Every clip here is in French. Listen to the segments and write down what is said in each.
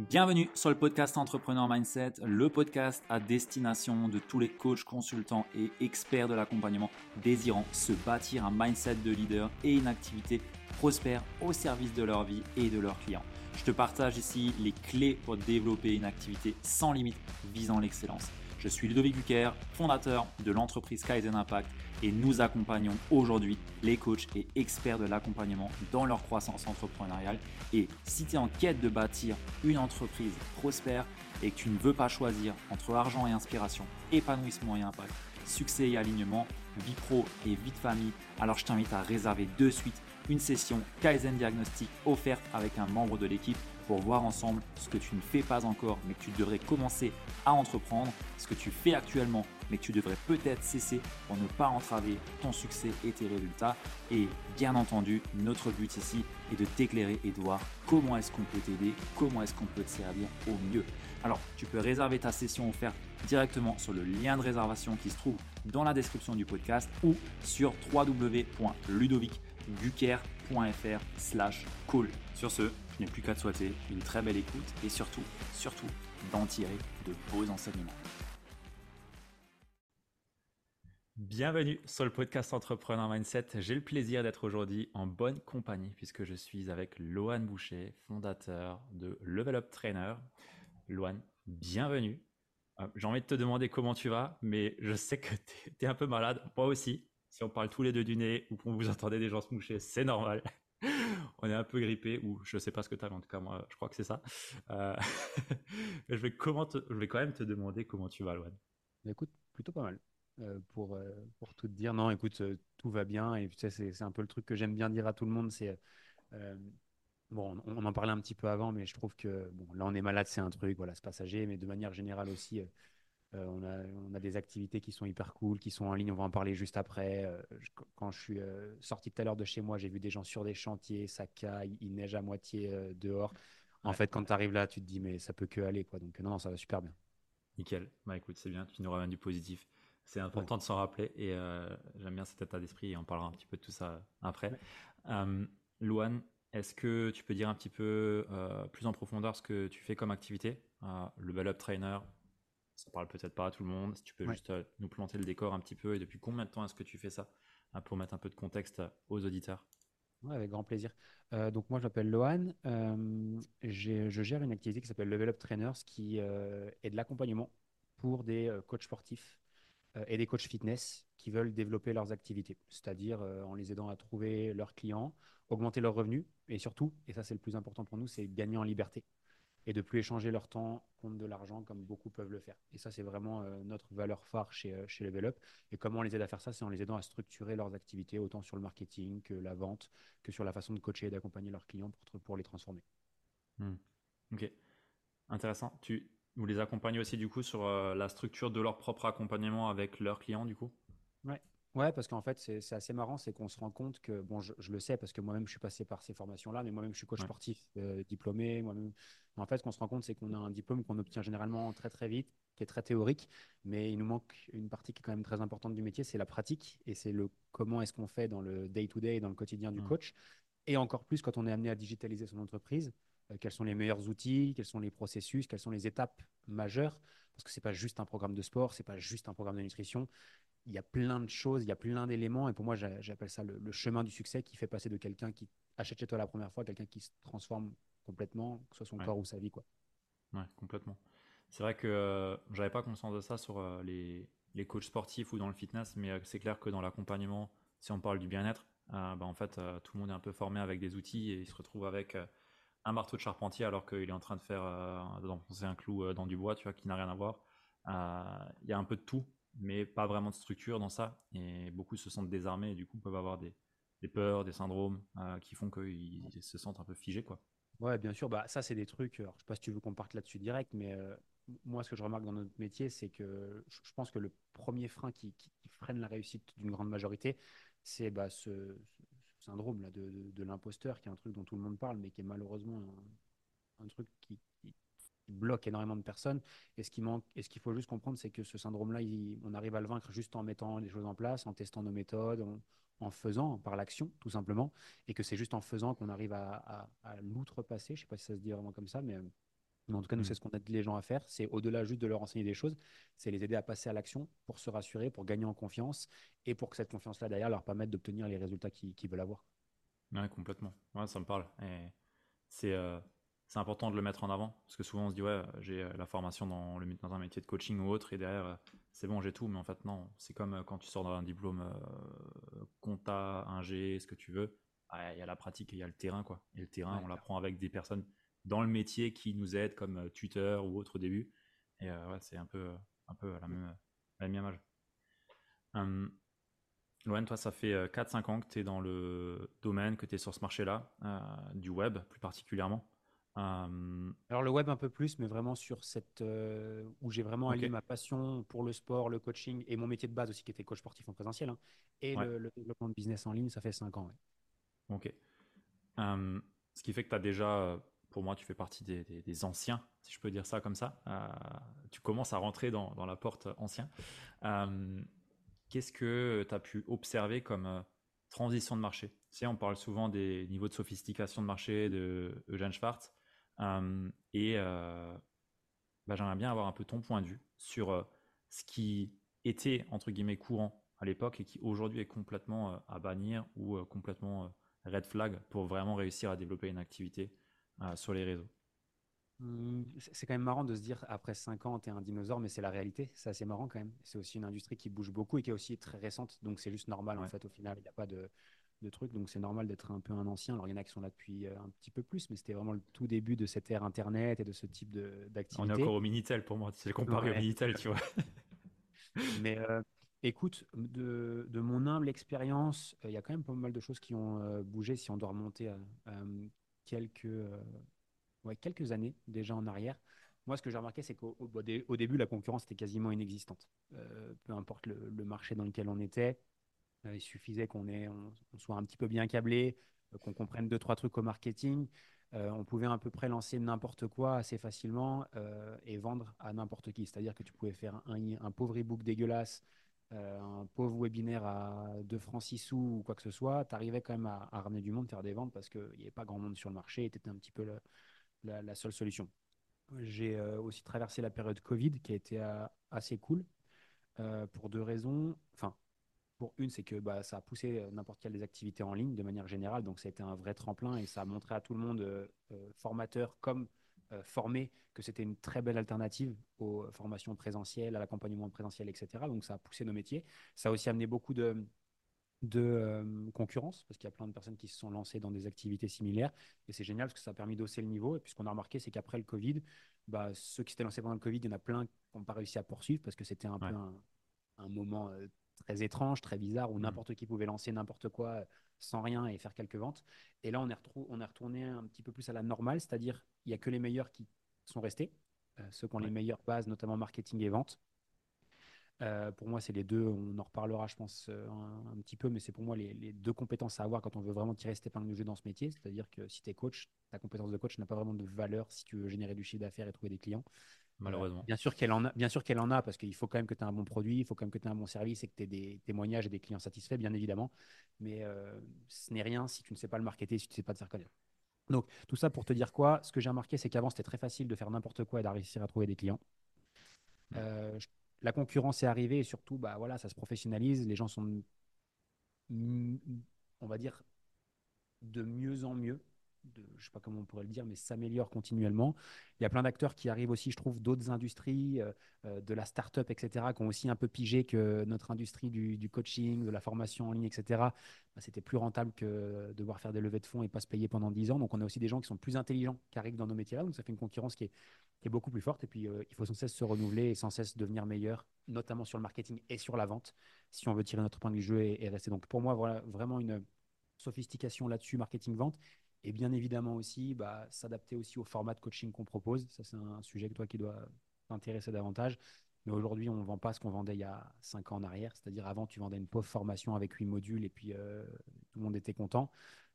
Bienvenue sur le podcast Entrepreneur Mindset, le podcast à destination de tous les coachs, consultants et experts de l'accompagnement désirant se bâtir un mindset de leader et une activité prospère au service de leur vie et de leurs clients. Je te partage ici les clés pour développer une activité sans limite visant l'excellence. Je suis Ludovic Buquer, fondateur de l'entreprise Kaizen Impact et nous accompagnons aujourd'hui les coachs et experts de l'accompagnement dans leur croissance entrepreneuriale. Et si tu es en quête de bâtir une entreprise prospère et que tu ne veux pas choisir entre argent et inspiration, épanouissement et impact, succès et alignement, vie pro et vie de famille, alors je t'invite à réserver de suite une session Kaizen Diagnostic offerte avec un membre de l'équipe pour voir ensemble ce que tu ne fais pas encore mais que tu devrais commencer à entreprendre, ce que tu fais actuellement mais que tu devrais peut-être cesser pour ne pas entraver ton succès et tes résultats. Et bien entendu, notre but ici est de t'éclairer et de voir comment est-ce qu'on peut t'aider, comment est-ce qu'on peut te servir au mieux. Alors, tu peux réserver ta session offerte directement sur le lien de réservation qui se trouve dans la description du podcast ou sur www.ludovic.fr slash call. Sur ce, je n'ai plus qu'à te souhaiter une très belle écoute et surtout, surtout, d'en tirer de beaux enseignements. Bienvenue sur le podcast Entrepreneur Mindset. J'ai le plaisir d'être aujourd'hui en bonne compagnie puisque je suis avec Lohan Boucher, fondateur de Level Up Trainer. Lohan, bienvenue. Euh, j'ai envie de te demander comment tu vas, mais je sais que tu es, un peu malade, moi aussi. Si on parle tous les deux du nez ou qu'on vous entendez des gens se moucher, c'est normal on est un peu grippé, ou je sais pas ce que tu as, en tout cas, moi, je crois que c'est ça. Euh, je, vais comment je vais quand même te demander comment tu vas, Loan. Bah, écoute, plutôt pas mal. Euh, pour, euh, pour tout te dire, non, écoute, tout va bien. Et tu sais, c'est un peu le truc que j'aime bien dire à tout le monde. C'est. bon, on, en parlait un petit peu avant, mais je trouve que bon, là, on est malade, c'est un truc, voilà, c'est passager, mais de manière générale aussi, euh, on, a, on, a, des activités qui sont hyper cool, qui sont en ligne. On va en parler juste après. Euh, quand je suis euh, sorti tout à l'heure de chez moi, j'ai vu des gens sur des chantiers, ça caille, il neige à moitié dehors. En fait, quand tu arrives là, tu te dis, mais ça peut que aller. Quoi. Donc, non, ça va super bien. Nickel. Bah, écoute, c'est bien. Tu nous ramènes du positif. C'est important de s'en rappeler. Et j'aime bien cet état d'esprit. Et on parlera un petit peu de tout ça après. Louane, est-ce que tu peux dire un petit peu plus en profondeur ce que tu fais comme activité Le Bell Up Trainer, ça parle peut-être pas à tout le monde. Si tu peux juste euh, nous planter le décor un petit peu et depuis combien de temps est-ce que tu fais ça hein, pour mettre un peu de contexte aux auditeurs? Ouais, avec grand plaisir. Euh, donc moi, je m'appelle Lohan. Euh, je gère une activité qui s'appelle Level Up Trainers, qui est de l'accompagnement pour des coachs sportifs et des coachs fitness qui veulent développer leurs activités, c'est-à-dire en les aidant à trouver leurs clients, augmenter leurs revenus et surtout, et ça c'est le plus important pour nous, c'est gagner en liberté et de plus échanger leur temps contre de l'argent comme beaucoup peuvent le faire. Et ça, c'est vraiment euh, notre valeur phare chez, euh, chez Level Up. Et comment on les aide à faire ça C'est en les aidant à structurer leurs activités, autant sur le marketing que la vente, que sur la façon de coacher et d'accompagner leurs clients pour, pour les transformer. Hmm. Ok, intéressant. Tu, vous les accompagnez aussi du coup sur euh, la structure de leur propre accompagnement avec leurs clients du coup? Ouais, Ouais, parce qu'en fait, c'est assez marrant, c'est qu'on se rend compte que, bon, je, le sais parce que moi-même, je suis passé par ces formations-là, mais moi-même, je suis coach sportif euh, diplômé. Moi-même, en fait, ce qu'on se rend compte, c'est qu'on a un diplôme qu'on obtient généralement très, très vite, qui est très théorique, mais il nous manque une partie qui est quand même très importante du métier, c'est la pratique et c'est le comment est-ce qu'on fait dans le day-to-day, dans le quotidien du coach. Et encore plus quand on est amené à digitaliser son entreprise, euh, quels sont les meilleurs outils, quels sont les processus, quelles sont les étapes majeures, parce que c'est pas juste un programme de sport, c'est pas juste un programme de nutrition, il y a plein de choses, il y a plein d'éléments. Et pour moi, j'appelle ça le, chemin du succès qui fait passer de quelqu'un qui achète chez toi la première fois à quelqu'un qui se transforme complètement, que ce soit son corps ou sa vie. Quoi. Ouais, complètement. C'est vrai que euh, j'avais pas conscience de ça sur euh, les, les, coachs sportifs ou dans le fitness, mais euh, c'est clair que dans l'accompagnement, si on parle du bien-être, bah, en fait, tout le monde est un peu formé avec des outils et il se retrouve avec un marteau de charpentier alors qu'il est en train de faire d'enfoncer un clou dans du bois, tu vois, qui n'a rien à voir. Il y a un peu de tout mais pas vraiment de structure dans ça. Et beaucoup se sentent désarmés et du coup peuvent avoir des, peurs, des syndromes euh, qui font qu'ils se sentent un peu figés. Quoi. Ouais, bien sûr. Bah, ça, c'est des trucs. Alors, je sais pas si tu veux qu'on parte là-dessus direct, mais euh, moi, ce que je remarque dans notre métier, c'est que je pense que le premier frein qui, freine la réussite d'une grande majorité, c'est bah, ce, syndrome là de, l'imposteur, qui est un truc dont tout le monde parle, mais qui est malheureusement un, truc qui, bloque énormément de personnes. Et ce qui manque, et ce qu'il faut juste comprendre, c'est que ce syndrome-là, on arrive à le vaincre juste en mettant des choses en place, en testant nos méthodes, en, faisant, par l'action, tout simplement. Et que c'est juste en faisant qu'on arrive à, l'outrepasser. Je sais pas si ça se dit vraiment comme ça, mais Mais en tout cas, nous, Mm. c'est ce qu'on aide les gens à faire. C'est au-delà juste de leur enseigner des choses, c'est les aider à passer à l'action pour se rassurer, pour gagner en confiance et pour que cette confiance-là, derrière, leur permette d'obtenir les résultats qu'ils veulent avoir. Ouais, complètement. Ouais, ça me parle. Et c'est euh, c'est important de le mettre en avant parce que souvent on se dit ouais, j'ai euh, la formation dans, le, dans un métier de coaching ou autre et derrière euh, c'est bon, j'ai tout. Mais en fait, non. C'est comme euh, quand tu sors d'un diplôme euh, compta, ingé, ce que tu veux. Ah, Il y a la pratique et il y a le terrain, quoi. Et le terrain, Ouais, on l'apprend avec des personnes dans le métier qui nous aident comme euh, tuteur ou autre au début. Et euh, ouais, c'est un peu, un peu la même, la même image. Hum, Loane, toi, ça fait euh, 4-5 ans que tu es dans le domaine, que tu es sur ce marché-là, euh, du web plus particulièrement. Euh, Alors le web un peu plus, mais vraiment sur cette euh, où j'ai vraiment allié ma passion pour le sport, le coaching et mon métier de base aussi qui était coach sportif en présentiel hein, et Ouais. le, le développement de business en ligne, ça fait cinq ans. ouais. ok. Euh, ce qui fait que tu as déjà, pour moi, tu fais partie des, des- des anciens, si je peux dire ça comme ça. Tu commences à rentrer dans, dans la porte ancien. Qu'est-ce que tu as pu observer comme transition de marché? Tu sais, on parle souvent des niveaux de sophistication de marché de Eugène Schwartz. Euh, et euh, bah, j'aimerais bien avoir un peu ton point de vue sur euh, ce qui était, entre guillemets, courant à l'époque et qui aujourd'hui est complètement à bannir ou complètement red flag pour vraiment réussir à développer une activité sur les réseaux. Hum, C'est quand même marrant de se dire après 5 ans, tu es un dinosaure, mais c'est la réalité. C'est assez marrant quand même. C'est aussi une industrie qui bouge beaucoup et qui est aussi très récente. Donc c'est juste normal en fait. Au final, il n'y a pas de, de truc. Donc c'est normal d'être un peu un ancien. Alors il y en a qui sont là depuis euh, un petit peu plus, mais c'était vraiment le tout début de cette ère Internet et de ce type de- On est d'activité. encore au Minitel pour moi, c'est comparé au. Minitel, tu vois. Mais euh, écoute, de, de mon humble expérience, euh, il y a quand même pas mal de choses qui ont euh, bougé si on doit remonter à, quelques, ouais, quelques années déjà en arrière. Moi, ce que j'ai remarqué, c'est qu'au au, au début, la concurrence était quasiment inexistante. Peu importe le, le marché dans lequel on était, il suffisait qu'on soit un petit peu bien câblé, euh, qu'on comprenne deux, trois trucs au marketing. Euh, on pouvait à peu près lancer n'importe quoi assez facilement euh, et vendre à n'importe qui. C'est-à-dire que tu pouvais faire un, pauvre e-book dégueulasse, euh, un pauvre webinaire à 2 francs 6 sous ou quoi que ce soit. Tu arrivais quand même à, ramener du monde, faire des ventes parce qu'il n'y avait pas grand monde sur le marché et tu étais un petit peu la, la seule solution. J'ai euh, aussi traversé la période Covid qui a été euh, assez cool euh, pour deux raisons. Enfin, pour une, c'est que bah, ça a poussé euh, n'importe quelle des activités en ligne de manière générale. Donc, ça a été un vrai tremplin et ça a montré à tout le monde, euh, euh, formateur comme euh, formé, que c'était une très belle alternative aux formations présentielles, à l'accompagnement présentiel, etc. Donc, ça a poussé nos métiers. Ça a aussi amené beaucoup de, de euh, concurrence parce qu'il y a plein de personnes qui se sont lancées dans des activités similaires. Et c'est génial parce que ça a permis d'hausser le niveau. Et puis, ce qu'on a remarqué, c'est qu'après le Covid, bah, ceux qui s'étaient lancés pendant le Covid, il y en a plein qui n'ont pas réussi à poursuivre parce que c'était un Ouais. peu un, un moment euh, très étrange, très bizarre, où Mhm. n'importe qui pouvait lancer n'importe quoi euh, sans rien et faire quelques ventes. Et là, on est, on est retourné un petit peu plus à la normale, c'est-à-dire il n'y a que les meilleurs qui sont restés, euh, ceux qui ont Ouais. les meilleures bases, notamment marketing et vente. Euh, pour moi, c'est les deux, on en reparlera, je pense, un, un petit peu, mais c'est pour moi les, les deux compétences à avoir quand on veut vraiment tirer cette épingle du jeu dans ce métier. C'est-à-dire que si tu es coach, ta compétence de coach n'a pas vraiment de valeur si tu veux générer du chiffre d'affaires et trouver des clients. Malheureusement. Bien sûr qu'elle en a, bien sûr qu'elle en a, parce qu'il faut quand même que tu aies un bon produit, il faut quand même que tu aies un bon service et que tu aies des témoignages et des clients satisfaits, bien évidemment. Mais euh, ce n'est rien si tu ne sais pas le marketer, si tu ne sais pas te faire connaître. Donc, tout ça pour te dire quoi? Ce que j'ai remarqué, c'est qu'avant, c'était très facile de faire n'importe quoi et réussir à trouver des clients. Euh, je- la concurrence est arrivée et surtout, bah, voilà, ça se professionnalise. Les gens sont, on va dire, de mieux en mieux. De, je sais pas comment on pourrait le dire, mais s'améliore continuellement. Il y a plein d'acteurs qui arrivent aussi, je trouve, d'autres industries, euh, euh, de la start-up, etc., qui ont aussi un peu pigé que notre industrie du, coaching, de la formation en ligne, etc., bah, c'était plus rentable que de devoir faire des levées de fonds et pas se payer pendant 10 ans. Donc, on a aussi des gens qui sont plus intelligents qui arrivent dans nos métiers-là. Donc, ça fait une concurrence qui est, beaucoup plus forte. Et puis, euh, il faut sans cesse se renouveler et sans cesse devenir meilleur, notamment sur le marketing et sur la vente, si on veut tirer notre épingle du jeu et, et rester. Donc, pour moi, voilà vraiment une sophistication là-dessus, marketing-vente. Et bien évidemment aussi, bah, s'adapter aussi au format de coaching qu'on propose. Ça, c'est un sujet que toi qui dois t'intéresser davantage. Mais aujourd'hui, on ne vend pas ce qu'on vendait il y a 5 ans en arrière. C'est-à-dire, avant, tu vendais une pauvre formation avec 8 modules et puis euh, tout le monde était content.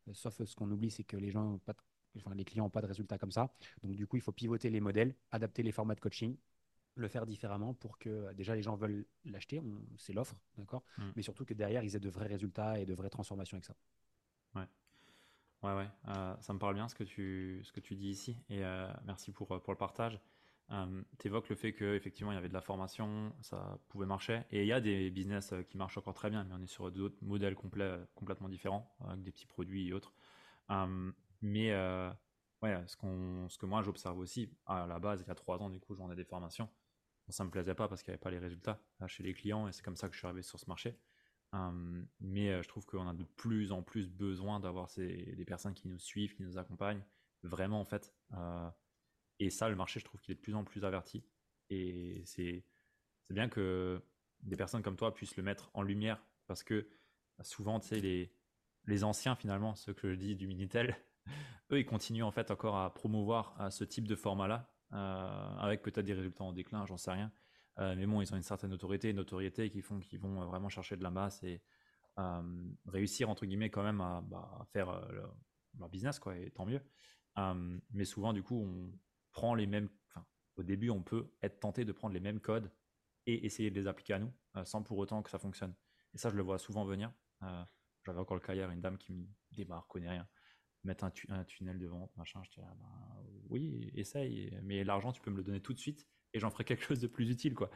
Euh, sauf euh, ce qu'on oublie, c'est que les gens ont pas de- Enfin, les clients n'ont pas de résultats comme ça. Donc, du coup, il faut pivoter les modèles, adapter les formats de coaching, le faire différemment pour que déjà les gens veulent l'acheter, on- c'est l'offre, d'accord? Mm. Mais surtout que derrière, ils aient de vrais résultats et de vraies transformations avec ça. Ouais, ouais, euh, ça me parle bien ce que tu, ce que tu dis ici et euh, merci pour, pour le partage. tu évoques le fait qu'effectivement il y avait de la formation, ça pouvait marcher et il y a des business qui marchent encore très bien, mais on est sur d'autres modèles complets, complètement différents avec des petits produits et autres. mais ouais, ce, qu'on, ce que moi j'observe aussi, à la base, il y a trois ans, du coup, j'en ai des formations. ça me plaisait pas parce qu'il n'y avait pas les résultats chez les clients et c'est comme ça que je suis arrivé sur ce marché. Mais je trouve qu'on a de plus en plus besoin d'avoir des personnes qui nous suivent, qui nous accompagnent, vraiment en fait. et ça, le marché, je trouve qu'il est de plus en plus averti. Et c'est, bien que des personnes comme toi puissent le mettre en lumière parce que souvent, tu sais, les, les anciens finalement, ceux que je dis du Minitel, eux, ils continuent en fait encore à promouvoir euh, ce type de format-là, euh, avec peut-être des résultats en déclin, j'en sais rien. Euh, mais bon, ils ont une certaine autorité, une notoriété qui font qu'ils vont vraiment chercher de la masse et réussir entre guillemets quand même à, bah, faire leur business, quoi, et tant mieux. mais souvent, du coup, on prend les mêmes. au début, on peut être tenté de prendre les mêmes codes et essayer de les appliquer à nous, sans pour autant que ça fonctionne. Et ça, je le vois souvent venir. J'avais encore le cas hier, une dame qui me dit bah, connaît rien mettre un, tunnel de vente, machin. Je dis, ben, oui, essaye, mais l'argent, tu peux me le donner tout de suite et j'en ferai quelque chose de plus utile, quoi.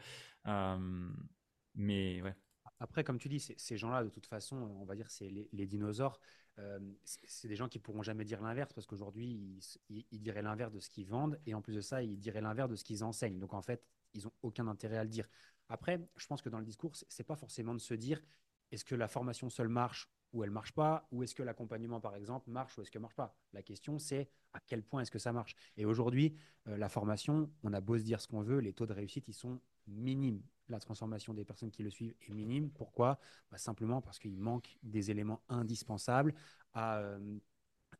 mais ouais. Après, comme tu dis, ces gens-là, de toute façon, on va dire, c'est les, dinosaures. c'est des gens qui pourront jamais dire l'inverse parce qu'aujourd'hui, ils, diraient l'inverse de ce qu'ils vendent et en plus de ça, ils diraient l'inverse de ce qu'ils enseignent. Donc en fait, ils ont aucun intérêt à le dire. Après, je pense que dans le discours, c'est pas forcément de se dire est-ce que la formation seule marche ou elle marche pas, ou est-ce que l'accompagnement, par exemple, marche ou est-ce que marche pas La question, c'est à quel point est-ce que ça marche Et aujourd'hui, euh, la formation, on a beau se dire ce qu'on veut, les taux de réussite, ils sont minimes. La transformation des personnes qui le suivent est minime. Pourquoi? Bah, Simplement parce qu'il manque des éléments indispensables à, euh,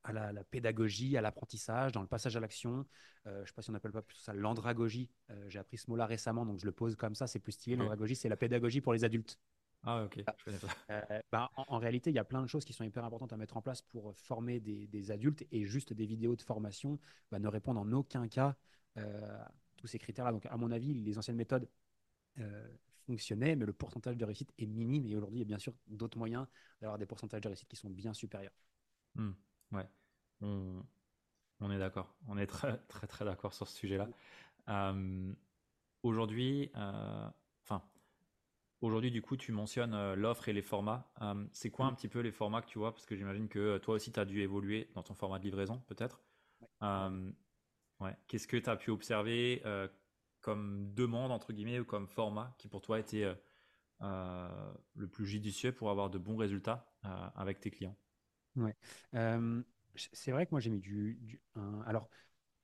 à la, pédagogie, à l'apprentissage, dans le passage à l'action. Euh, je ne sais pas si on appelle pas plus ça l'andragogie. J'ai appris ce mot-là récemment, donc je le pose comme ça, c'est plus stylé. L'andragogie, c'est la pédagogie pour les adultes. Ah, ok, je connais pas. Euh, bah, en, réalité, il y a plein de choses qui sont hyper importantes à mettre en place pour former des, adultes et juste des vidéos de formation bah, ne répondent en aucun cas euh, à tous ces critères-là. Donc, à mon avis, les anciennes méthodes euh, fonctionnaient, mais le pourcentage de réussite est minime. Et aujourd'hui, il y a bien sûr d'autres moyens d'avoir des pourcentages de réussite qui sont bien supérieurs. Hmm, ouais, on, on est d'accord. On est très, très, très d'accord sur ce sujet-là. aujourd'hui, Aujourd'hui, du coup, tu mentionnes euh, l'offre et les formats. Euh, c'est quoi un mm. petit peu les formats que tu vois? Parce que j'imagine que euh, toi aussi, tu as dû évoluer dans ton format de livraison, peut-être. Ouais. Qu'est-ce que tu as pu observer comme demande, entre guillemets, ou comme format qui pour toi était le plus judicieux pour avoir de bons résultats avec tes clients? Ouais. c'est vrai que moi, j'ai mis du. Alors,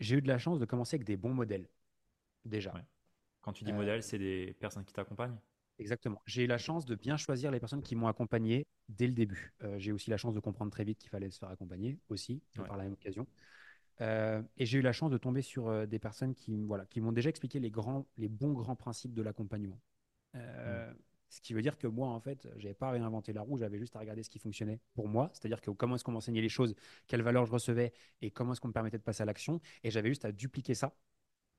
j'ai eu de la chance de commencer avec des bons modèles, déjà. Quand tu dis modèle, c'est des personnes qui t'accompagnent? Exactement. J'ai eu la chance de bien choisir les personnes qui m'ont accompagné dès le début. Euh, j'ai aussi la chance de comprendre très vite qu'il fallait se faire accompagner aussi, par la même occasion. Euh, et j'ai eu la chance de tomber sur euh, des personnes qui, voilà, qui m'ont déjà expliqué les, grands, les bons grands principes de l'accompagnement. Mm. Ce qui veut dire que moi, en fait, je n'avais pas réinventé la roue, j'avais juste à regarder ce qui fonctionnait pour moi, c'est-à-dire que comment est-ce qu'on m'enseignait les choses, quelle valeur je recevais et comment est-ce qu'on me permettait de passer à l'action. Et j'avais juste à dupliquer ça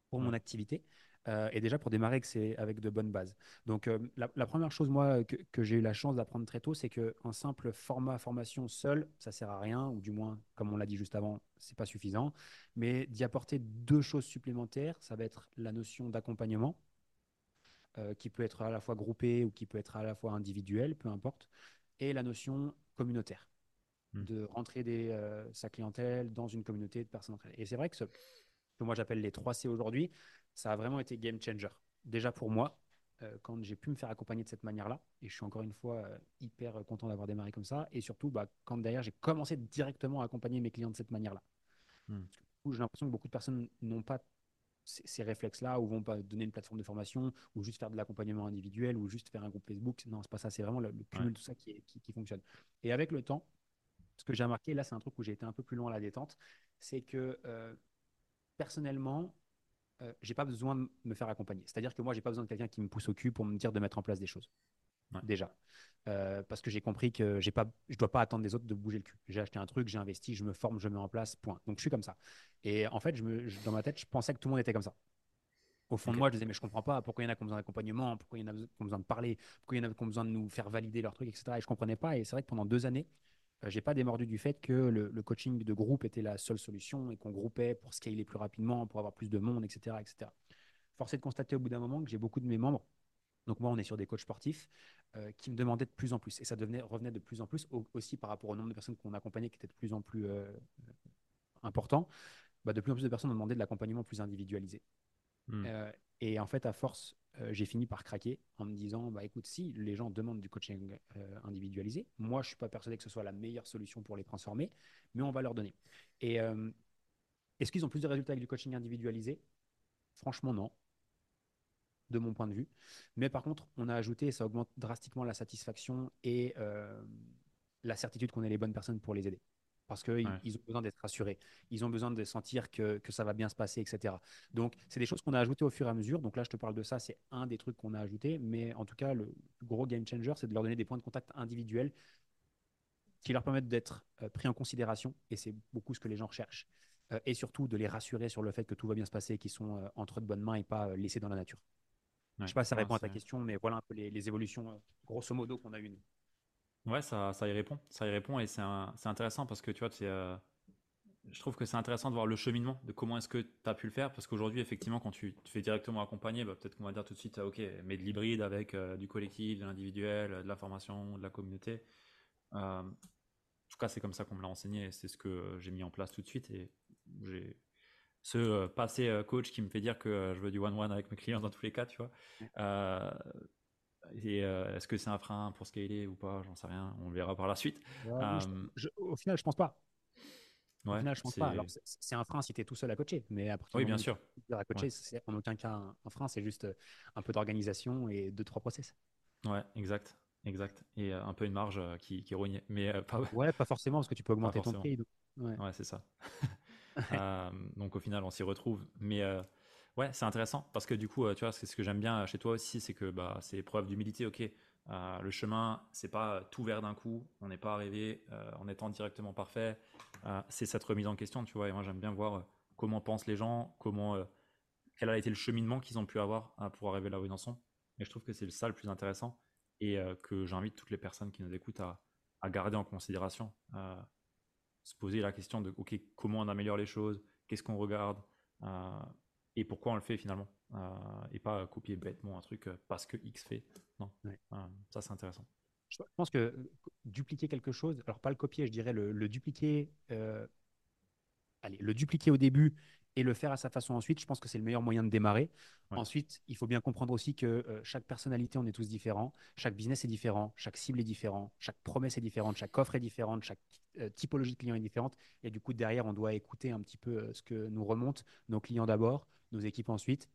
pour mon activité. Euh, et déjà pour démarrer avec, avec de bonnes bases. Donc euh, la, première chose moi que, j'ai eu la chance d'apprendre très tôt, c'est qu'un simple format formation seul, ça sert à rien, ou du moins, comme on l'a dit juste avant, c'est pas suffisant. Mais d'y apporter deux choses supplémentaires, ça va être la notion d'accompagnement, euh, qui peut être à la fois groupé ou qui peut être à la fois individuel, peu importe, et la notion communautaire, hmm. de rentrer des, sa clientèle dans une communauté de personnes. Et c'est vrai que ce que moi j'appelle les 3 C aujourd'hui, ça a vraiment été game changer. Déjà pour moi, euh, quand j'ai pu me faire accompagner de cette manière-là, et je suis encore une fois euh, hyper content d'avoir démarré comme ça, et surtout bah, quand derrière j'ai commencé directement à accompagner mes clients de cette manière-là. Hmm. J'ai l'impression que beaucoup de personnes n'ont pas ces, réflexes-là, ou vont pas donner une plateforme de formation, ou juste faire de l'accompagnement individuel, ou juste faire un groupe Facebook. Non, c'est pas ça, c'est vraiment le, cumul de tout ça qui, qui, fonctionne. Et avec le temps, ce que j'ai remarqué, là c'est un truc où j'ai été un peu plus loin à la détente, c'est que euh, personnellement, euh, j'ai pas besoin de me faire accompagner. C'est-à-dire que moi, j'ai pas besoin de quelqu'un qui me pousse au cul pour me dire de mettre en place des choses. Déjà. Euh, parce que j'ai compris que j'ai pas, je dois pas attendre des autres de bouger le cul. J'ai acheté un truc, j'ai investi, je me forme, je mets en place, point. Donc je suis comme ça. Et en fait, je me, dans ma tête, je pensais que tout le monde était comme ça. Au fond de moi, je disais, mais je comprends pas pourquoi il y en a qui ont besoin d'accompagnement, pourquoi il y en a qui ont besoin de parler, pourquoi il y en a qui ont besoin de nous faire valider leur truc, etc. Et je comprenais pas. Et c'est vrai que pendant deux années, j'ai pas démordu du fait que le, le coaching de groupe était la seule solution et qu'on groupait pour scaler plus rapidement, pour avoir plus de monde, etc. etc. Force est de constater au bout d'un moment que j'ai beaucoup de mes membres, donc moi on est sur des coachs sportifs, euh, qui me demandaient de plus en plus. Et ça devenait, revenait de plus en plus au- aussi par rapport au nombre de personnes qu'on accompagnait qui était de plus en plus euh, important. Bah, de plus en plus de personnes ont demandé de l'accompagnement plus individualisé. Hmm. Euh, et en fait, à force, euh, j'ai fini par craquer en me disant, bah écoute, si les gens demandent du coaching euh, individualisé, moi je suis pas persuadé que ce soit la meilleure solution pour les transformer, mais on va leur donner. Et euh, est-ce qu'ils ont plus de résultats avec du coaching individualisé? Franchement, non, de mon point de vue. Mais par contre, on a ajouté, ça augmente drastiquement la satisfaction et la certitude qu'on est les bonnes personnes pour les aider. Parce qu'ils Ouais. ils ont besoin d'être rassurés, ils ont besoin de sentir que, que ça va bien se passer, etc. Donc, c'est des choses qu'on a ajoutées au fur et à mesure. Donc là, je te parle de ça, c'est un des trucs qu'on a ajouté. Mais en tout cas, le gros game changer, c'est de leur donner des points de contact individuels qui leur permettent d'être euh, pris en considération. Et c'est beaucoup ce que les gens recherchent. Euh, et surtout, de les rassurer sur le fait que tout va bien se passer, qu'ils sont euh, entre de bonnes mains et pas laissés dans la nature. Je Ouais. sais pas si ça répond à ta question, mais voilà un peu les, les évolutions, grosso modo, qu'on a eues. Ouais, ça, y répond. Ça y répond et c'est intéressant parce que tu vois, euh, je trouve que c'est intéressant de voir le cheminement de comment est-ce que tu as pu le faire parce qu'aujourd'hui, effectivement, quand tu te fais directement accompagner, bah, peut-être qu'on va dire tout de suite, ok, mais de l'hybride avec euh, du collectif, de l'individuel, euh, de la formation, de la communauté. En tout cas, c'est comme ça qu'on me l'a enseigné et c'est ce que j'ai mis en place tout de suite et j'ai ce passé coach qui me fait dire que je veux du one-one avec mes clients dans tous les cas, tu vois. Et euh, est-ce que c'est un frein pour scaler ou pas? J'en sais rien. On le verra par la suite. Euh, je- au final, je pense pas. Au final, je pense pas. Alors, c'est- un frein si tu es tout seul à coacher. Mais après, Oui, bien sûr. à coacher, Ouais. c'est en aucun cas un, un frein. C'est juste euh, un peu d'organisation et deux, trois process. Ouais, exact. Exact. Et un peu une marge qui, qui. Mais pas. Ouais, pas forcément, parce que tu peux augmenter ton prix. donc- ouais. C'est ça. Donc au final, on s'y retrouve. Mais ouais, c'est intéressant parce que du coup, euh, tu vois, c'est ce que j'aime bien chez toi aussi, c'est que bah, c'est preuve d'humilité. Ok, euh, le chemin, c'est pas tout vert d'un coup. On n'est pas arrivé euh, en étant directement parfait. Euh, c'est cette remise en question, tu vois. Et moi, j'aime bien voir euh, comment pensent les gens, comment, euh, quel a été le cheminement qu'ils ont pu avoir euh, pour arriver là où ils en sont. Et je trouve que c'est ça le plus intéressant et euh, que j'invite toutes les personnes qui nous écoutent à, à garder en considération. euh, se poser la question de ok comment on améliore les choses, qu'est-ce qu'on regarde euh, et pourquoi on le fait finalement euh, et pas copier bêtement un truc euh, parce que X fait. Non, Ouais. Euh, ça c'est intéressant. Je pense que dupliquer quelque chose, alors pas le copier, je dirais le, le dupliquer, allez, le dupliquer au début et le faire à sa façon ensuite, je pense que c'est le meilleur moyen de démarrer. Ouais. Ensuite, il faut bien comprendre aussi que euh, chaque personnalité, on est tous différents, chaque business est différent, chaque cible est différente, chaque promesse est différente, chaque offre est différente, chaque euh, typologie de client est différente. Et du coup, derrière, on doit écouter un petit peu euh, ce que nous remontent nos clients d'abord, nos équipes ensuite,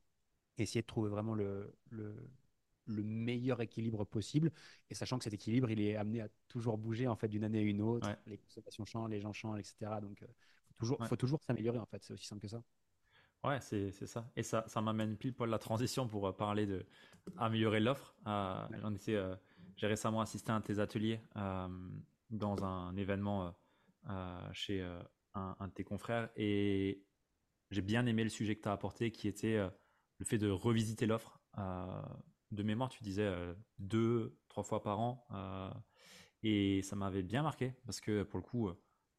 essayer de trouver vraiment le, le, le meilleur équilibre possible. Et sachant que cet équilibre, il est amené à toujours bouger en fait d'une année à une autre. Ouais. Les consommations changent, les gens changent, etc. Donc, il faut toujours, Ouais. faut toujours s'améliorer en fait. C'est aussi simple que ça. Ouais, c'est c'est ça. Et ça, ça m'amène pile poil la transition pour euh, parler de améliorer l'offre. Euh, Ouais. J'en étais, euh, j'ai récemment assisté à un de tes ateliers euh, dans un événement euh, euh, chez euh, un, un de tes confrères et j'ai bien aimé le sujet que tu as apporté qui était euh, le fait de revisiter l'offre. Euh, de mémoire, tu disais euh, deux, trois fois par an et ça m'avait bien marqué parce que pour le coup,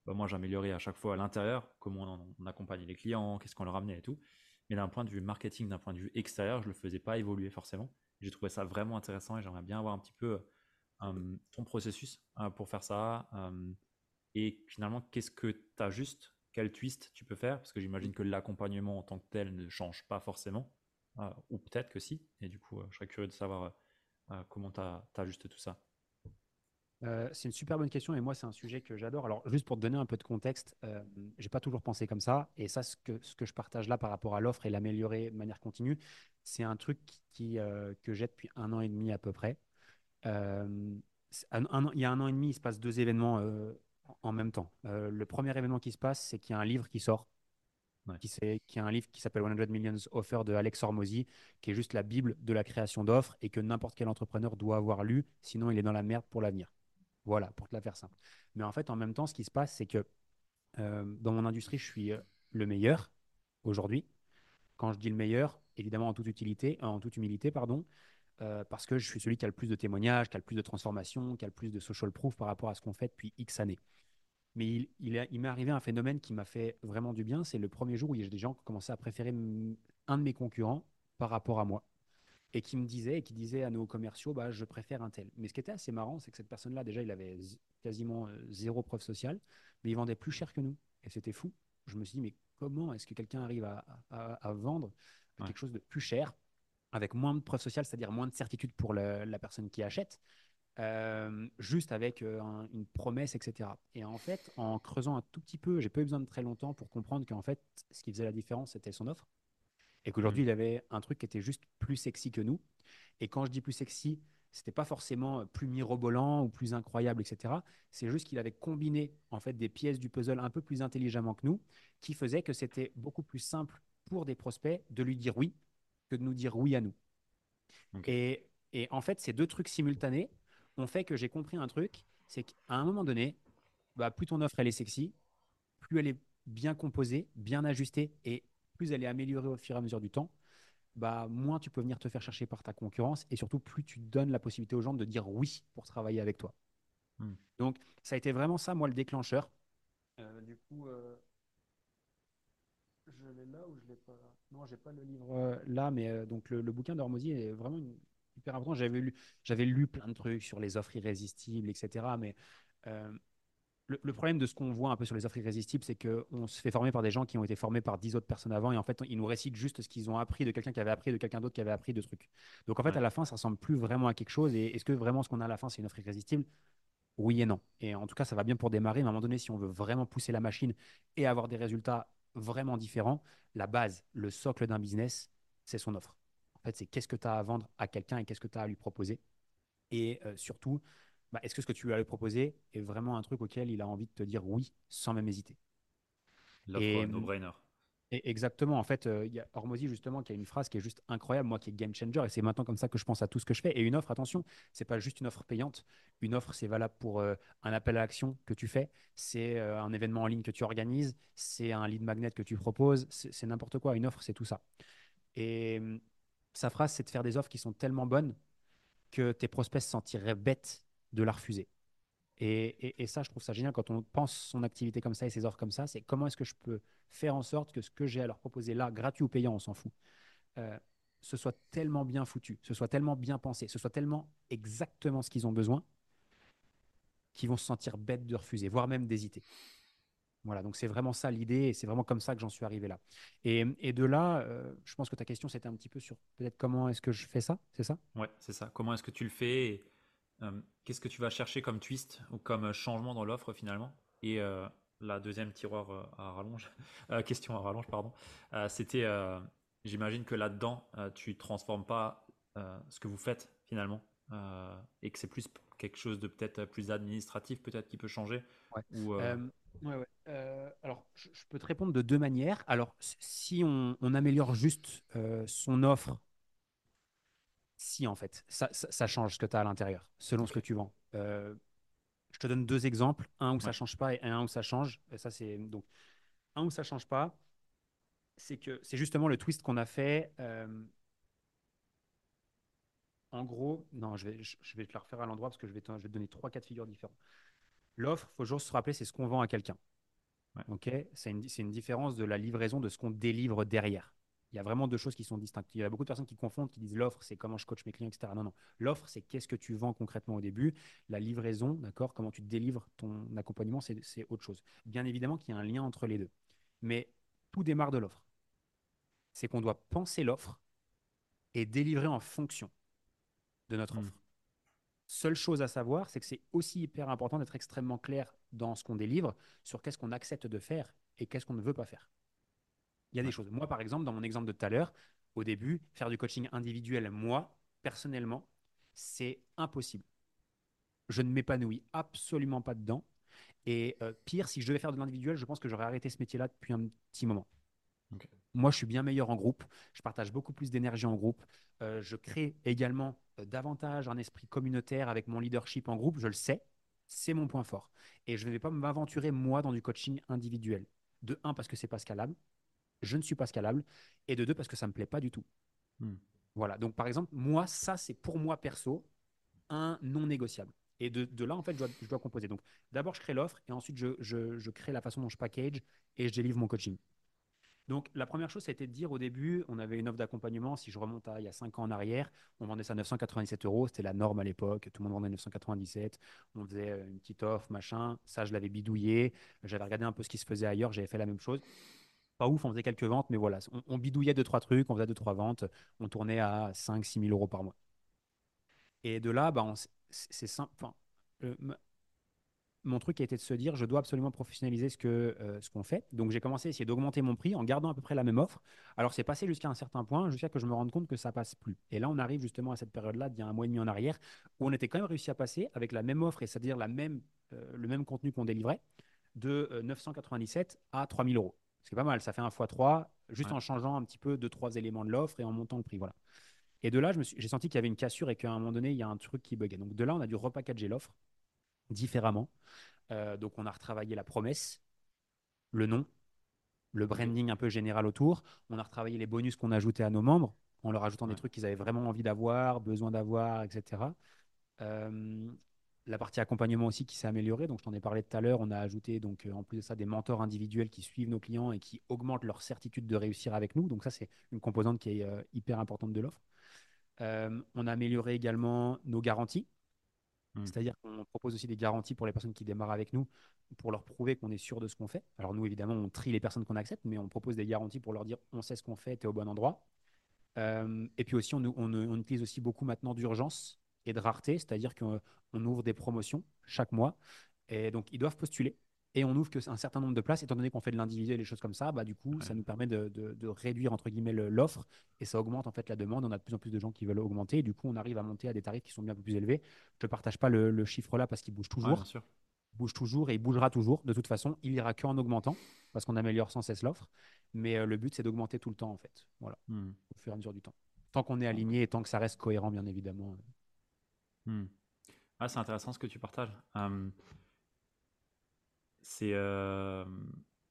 bah, moi j'améliorais à chaque fois à l'intérieur comment on, on accompagnait les clients, qu'est-ce qu'on leur amenait et tout. Mais d'un point de vue marketing, d'un point de vue extérieur, je le faisais pas évoluer forcément. J'ai trouvé ça vraiment intéressant et j'aimerais bien avoir un petit peu ton processus pour faire ça. et finalement, qu'est-ce que tu as juste Quel twist tu peux faire Parce que j'imagine que l'accompagnement en tant que tel ne change pas forcément. euh, ou peut-être que si. Et du coup, euh, je serais curieux de savoir euh, comment tu ajustes tout ça. C'est une super bonne question et moi, c'est un sujet que j'adore. Alors, juste pour te donner un peu de contexte, j'ai pas toujours pensé comme ça. Et ça, ce que, ce que je partage là par rapport à l'offre et l'améliorer de manière continue, c'est un truc qui, que j'ai depuis un an et demi à peu près. Il y a un an et demi, il se passe deux événements en- même temps. Euh, le premier événement qui se passe, c'est qu'il y a un livre qui sort, Ouais. qui, qui est un livre qui s'appelle 100 Millions Offers de Alex Hormozy, qui est juste la Bible de la création d'offres et que n'importe quel entrepreneur doit avoir lu, sinon il est dans la merde pour l'avenir. Voilà, pour te la faire simple. Mais en fait, en même temps, ce qui se passe, c'est que euh, dans mon industrie, je suis euh, le meilleur aujourd'hui. Quand je dis le meilleur, évidemment en toute utilité, en toute humilité, pardon. Euh, parce que je suis celui qui a le plus de témoignages, qui a le plus de transformations, qui a le plus de social proof par rapport à ce qu'on fait depuis X années. Mais il, il, m'est arrivé un phénomène qui m'a fait vraiment du bien. C'est le premier jour où il y a des gens qui ont commencé à préférer un de mes concurrents par rapport à moi. Et qui me disaient, et qui disaient à nos commerciaux, bah, je préfère un tel. Mais ce qui était assez marrant, c'est que cette personne-là, déjà, il avait quasiment euh, zéro preuve sociale, mais il vendait plus cher que nous. Et c'était fou. Je me suis dit, mais comment est-ce que quelqu'un arrive à, à, vendre quelque chose de plus cher avec moins de preuves sociales, c'est-à-dire moins de certitude pour la personne qui achète, euh, juste avec euh, une promesse, etc. Et en fait, en creusant un tout petit peu, j'ai pas eu besoin de très longtemps pour comprendre qu'en fait, ce qui faisait la différence, c'était son offre. Et qu'aujourd'hui, mmh. il avait un truc qui était juste plus sexy que nous. Et quand je dis plus sexy, c'était pas forcément plus mirobolant ou plus incroyable, etc. C'est juste qu'il avait combiné en fait des pièces du puzzle un peu plus intelligemment que nous, qui faisait que c'était beaucoup plus simple pour des prospects de lui dire oui que de nous dire oui à nous. Et, et, en fait, ces deux trucs simultanés ont fait que j'ai compris un truc, c'est qu'à un moment donné, bah, plus ton offre elle est sexy, plus elle est bien composée, bien ajustée, et plus elle est améliorée au fur et à mesure du temps, bah, moins tu peux venir te faire chercher par ta concurrence, et surtout plus tu donnes la possibilité aux gens de dire oui pour travailler avec toi. Hmm. Donc ça a été vraiment ça, moi, le déclencheur. Euh, du coup, euh, je l'ai là ou je l'ai pas Non, j'ai pas le livre euh, là, mais euh, donc le, bouquin d'Hormozy est vraiment hyper important. J'avais lu, j'avais lu plein de trucs sur les offres irrésistibles, etc. Mais euh, le, problème de ce qu'on voit un peu sur les offres irrésistibles, c'est qu'on se fait former par des gens qui ont été formés par dix autres personnes avant, et en fait, ils nous récitent juste ce qu'ils ont appris de quelqu'un qui avait appris de quelqu'un d'autre qui avait appris de trucs. Donc en fait, à la fin, ça ressemble plus vraiment à quelque chose. Et est-ce que vraiment ce qu'on a à la fin, c'est une offre irrésistible? Oui et non. Et en tout cas, ça va bien pour démarrer. Mais à un moment donné, si on veut vraiment pousser la machine et avoir des résultats vraiment différent. La base, le socle d'un business, c'est son offre. En fait, c'est qu'est-ce que tu as à vendre à quelqu'un et qu'est-ce que tu as à lui proposer. Et euh, surtout, bah, est-ce que ce que tu lui as à lui proposer est vraiment un truc auquel il a envie de te dire oui sans même hésiter L'offre no-brainer. Et exactement. En fait, euh, il y a Hormozy, justement, qui a une phrase qui est juste incroyable, moi, qui est game changer. Et c'est maintenant comme ça que je pense à tout ce que je fais. Et une offre, attention, c'est pas juste une offre payante. Une offre, c'est valable pour euh, un appel à l'action que tu fais. C'est euh, un événement en ligne que tu organises. C'est un lead magnet que tu proposes. C'est n'importe quoi. Une offre, c'est tout ça. Et hum, sa phrase, c'est de faire des offres qui sont tellement bonnes que tes prospects se sentiraient bêtes de la refuser. Et, ça, je trouve ça génial quand on pense son activité comme ça et ses offres comme ça, c'est comment est-ce que je peux faire en sorte que ce que j'ai à leur proposer là, gratuit ou payant, on s'en fout, euh, ce soit tellement bien foutu, ce soit tellement bien pensé, ce soit tellement exactement ce qu'ils ont besoin, qu'ils vont se sentir bêtes de refuser, voire même d'hésiter. Voilà, donc c'est vraiment ça l'idée et c'est vraiment comme ça que j'en suis arrivé là. Et, de là, euh, je pense que ta question c'était un petit peu sur peut-être comment est-ce que je fais ça, c'est ça? Ouais, c'est ça. Comment est-ce que tu le fais euh, qu'est-ce que tu vas chercher comme twist ou comme changement dans l'offre finalement? Et euh, la deuxième tiroir euh, à rallonge, question à rallonge, pardon, c'était, j'imagine que là-dedans, tu transformes pas ce que vous faites finalement et que c'est plus quelque chose de peut-être plus administratif, peut-être qui peut changer. alors, je, peux te répondre de deux manières. Alors, si on, on améliore juste son offre si, en fait, ça, change ce que tu as à l'intérieur, selon ce que tu vends. Euh, je te donne deux exemples, un où ça change pas et un où ça change. ça, c'est donc un où ça change pas, c'est que c'est justement le twist qu'on a fait. Euh, en gros, non, je vais, je, vais te le refaire à l'endroit parce que je vais, te, je vais te donner trois cas de figure différents. L'offre, il faut toujours se rappeler, c'est ce qu'on vend à quelqu'un. Ok, c'est une, une, différence de la livraison de ce qu'on délivre derrière. Il y a vraiment deux choses qui sont distinctes. Il y a beaucoup de personnes qui confondent, qui disent l'offre, c'est comment je coach mes clients, etc. Non, non. L'offre, c'est qu'est-ce que tu vends concrètement au début. La livraison, d'accord, comment tu délivres ton accompagnement, c'est autre chose. Bien évidemment qu'il y a un lien entre les deux. Mais tout démarre de l'offre. C'est qu'on doit penser l'offre et délivrer en fonction de notre mmh. offre. Seule chose à savoir, c'est que c'est aussi hyper important d'être extrêmement clair dans ce qu'on délivre sur qu'est-ce qu'on accepte de faire et qu'est-ce qu'on ne veut pas faire. Il y a des choses. Moi, par exemple, dans mon exemple de tout à l'heure, au début, faire du coaching individuel, moi, personnellement, c'est impossible. Je ne m'épanouis absolument pas dedans. Et euh, pire, si je devais faire de l'individuel, je pense que j'aurais arrêté ce métier-là depuis un petit moment. Moi, je suis bien meilleur en groupe. Je partage beaucoup plus d'énergie en groupe. Euh, je crée également euh, davantage un esprit communautaire avec mon leadership en groupe. Je le sais. C'est mon point fort. Et je ne vais pas m'aventurer, moi, dans du coaching individuel. De un, parce que c'est pas scalable je ne suis pas scalable, et de deux, parce que ça ne me plaît pas du tout. Hmm. Voilà. Donc, par exemple, moi, ça, c'est pour moi perso un non négociable. Et de, de là, en fait, je dois, je dois composer. Donc, d'abord, je crée l'offre et ensuite, je, je, je crée la façon dont je package et je délivre mon coaching. Donc, la première chose, c'était de dire au début, on avait une offre d'accompagnement. Si je remonte à il y a 5 ans en arrière, on vendait ça à 997 euros. C'était la norme à l'époque. Tout le monde vendait 997. On faisait euh, une petite offre, machin. Ça, je l'avais bidouillé. J'avais regardé un peu ce qui se faisait ailleurs. J'avais fait la même chose. Pas ouf, on faisait quelques ventes, mais voilà. On, bidouillait deux, trois trucs. On faisait deux, trois ventes. On tournait à 5 6 000 euros par mois. Et de là, bah, c'est simple. Euh, mon truc a été de se dire, je dois absolument professionnaliser ce euh, ce qu'on fait. Donc j'ai commencé à essayer d'augmenter mon prix en gardant à peu près la même offre. Alors c'est passé jusqu'à un certain point, jusqu'à que je me rende compte que ça passe plus. Et là, on arrive justement à cette période-là, d'il y a un mois et demi en arrière, où on était quand même réussi à passer avec la même offre, et c'est-à-dire euh, le même contenu qu'on délivrait, de euh, 997 à 3000 euros. Ce qui est pas mal, ça fait un x 3, juste Ouais. en changeant un petit peu deux, trois éléments de l'offre et en montant le prix. Voilà. Et de là, j'ai senti qu'il y avait une cassure et qu'à un moment donné, il y a un truc qui buguait. Donc de là, on a dû repackager l'offre différemment. Euh, donc on a retravaillé la promesse, le nom, le branding un peu général autour. On a retravaillé les bonus qu'on ajoutait à nos membres en leur ajoutant des trucs qu'ils avaient vraiment envie d'avoir, besoin d'avoir, etc. Euh, la partie accompagnement aussi qui s'est améliorée. Donc, je t'en ai parlé tout à l'heure. On a ajouté, donc, euh, en plus de ça, des mentors individuels qui suivent nos clients et qui augmentent leur certitude de réussir avec nous. Donc, ça, c'est une composante qui est euh, hyper importante de l'offre. Euh, on a amélioré également nos garanties. Mm. C'est-à-dire qu'on propose aussi des garanties pour les personnes qui démarrent avec nous pour leur prouver qu'on est sûr de ce qu'on fait. Alors, nous, évidemment, on trie les personnes qu'on accepte, mais on propose des garanties pour leur dire on sait ce qu'on fait, tu es au bon endroit. Et puis aussi, on, on- on utilise aussi beaucoup maintenant d'urgence et de rareté, c'est-à-dire qu'on on ouvre des promotions chaque mois. Et donc, ils doivent postuler. Et on ouvre qu'un certain nombre de places, étant donné qu'on fait de l'individuel et des choses comme ça, bah, du coup, Ouais. ça nous permet de, de- de réduire, entre guillemets, le- l'offre et ça augmente en fait la demande. On a de plus en plus de gens qui veulent augmenter. Et du coup, on arrive à monter à des tarifs qui sont bien plus élevés. Je ne partage pas le, le chiffre là parce qu'il bouge Ouais, toujours bien sûr. bouge toujours et il bougera toujours. De toute façon, il ira qu'en augmentant parce qu'on améliore sans cesse l'offre. Mais euh, le but, c'est d'augmenter tout le temps, en fait. Voilà, Hmm. au fur et à mesure du temps. Tant qu'on est aligné et tant que ça reste cohérent, bien évidemment. Hmm. Ah, c'est intéressant ce que tu partages. Euh, c'est euh,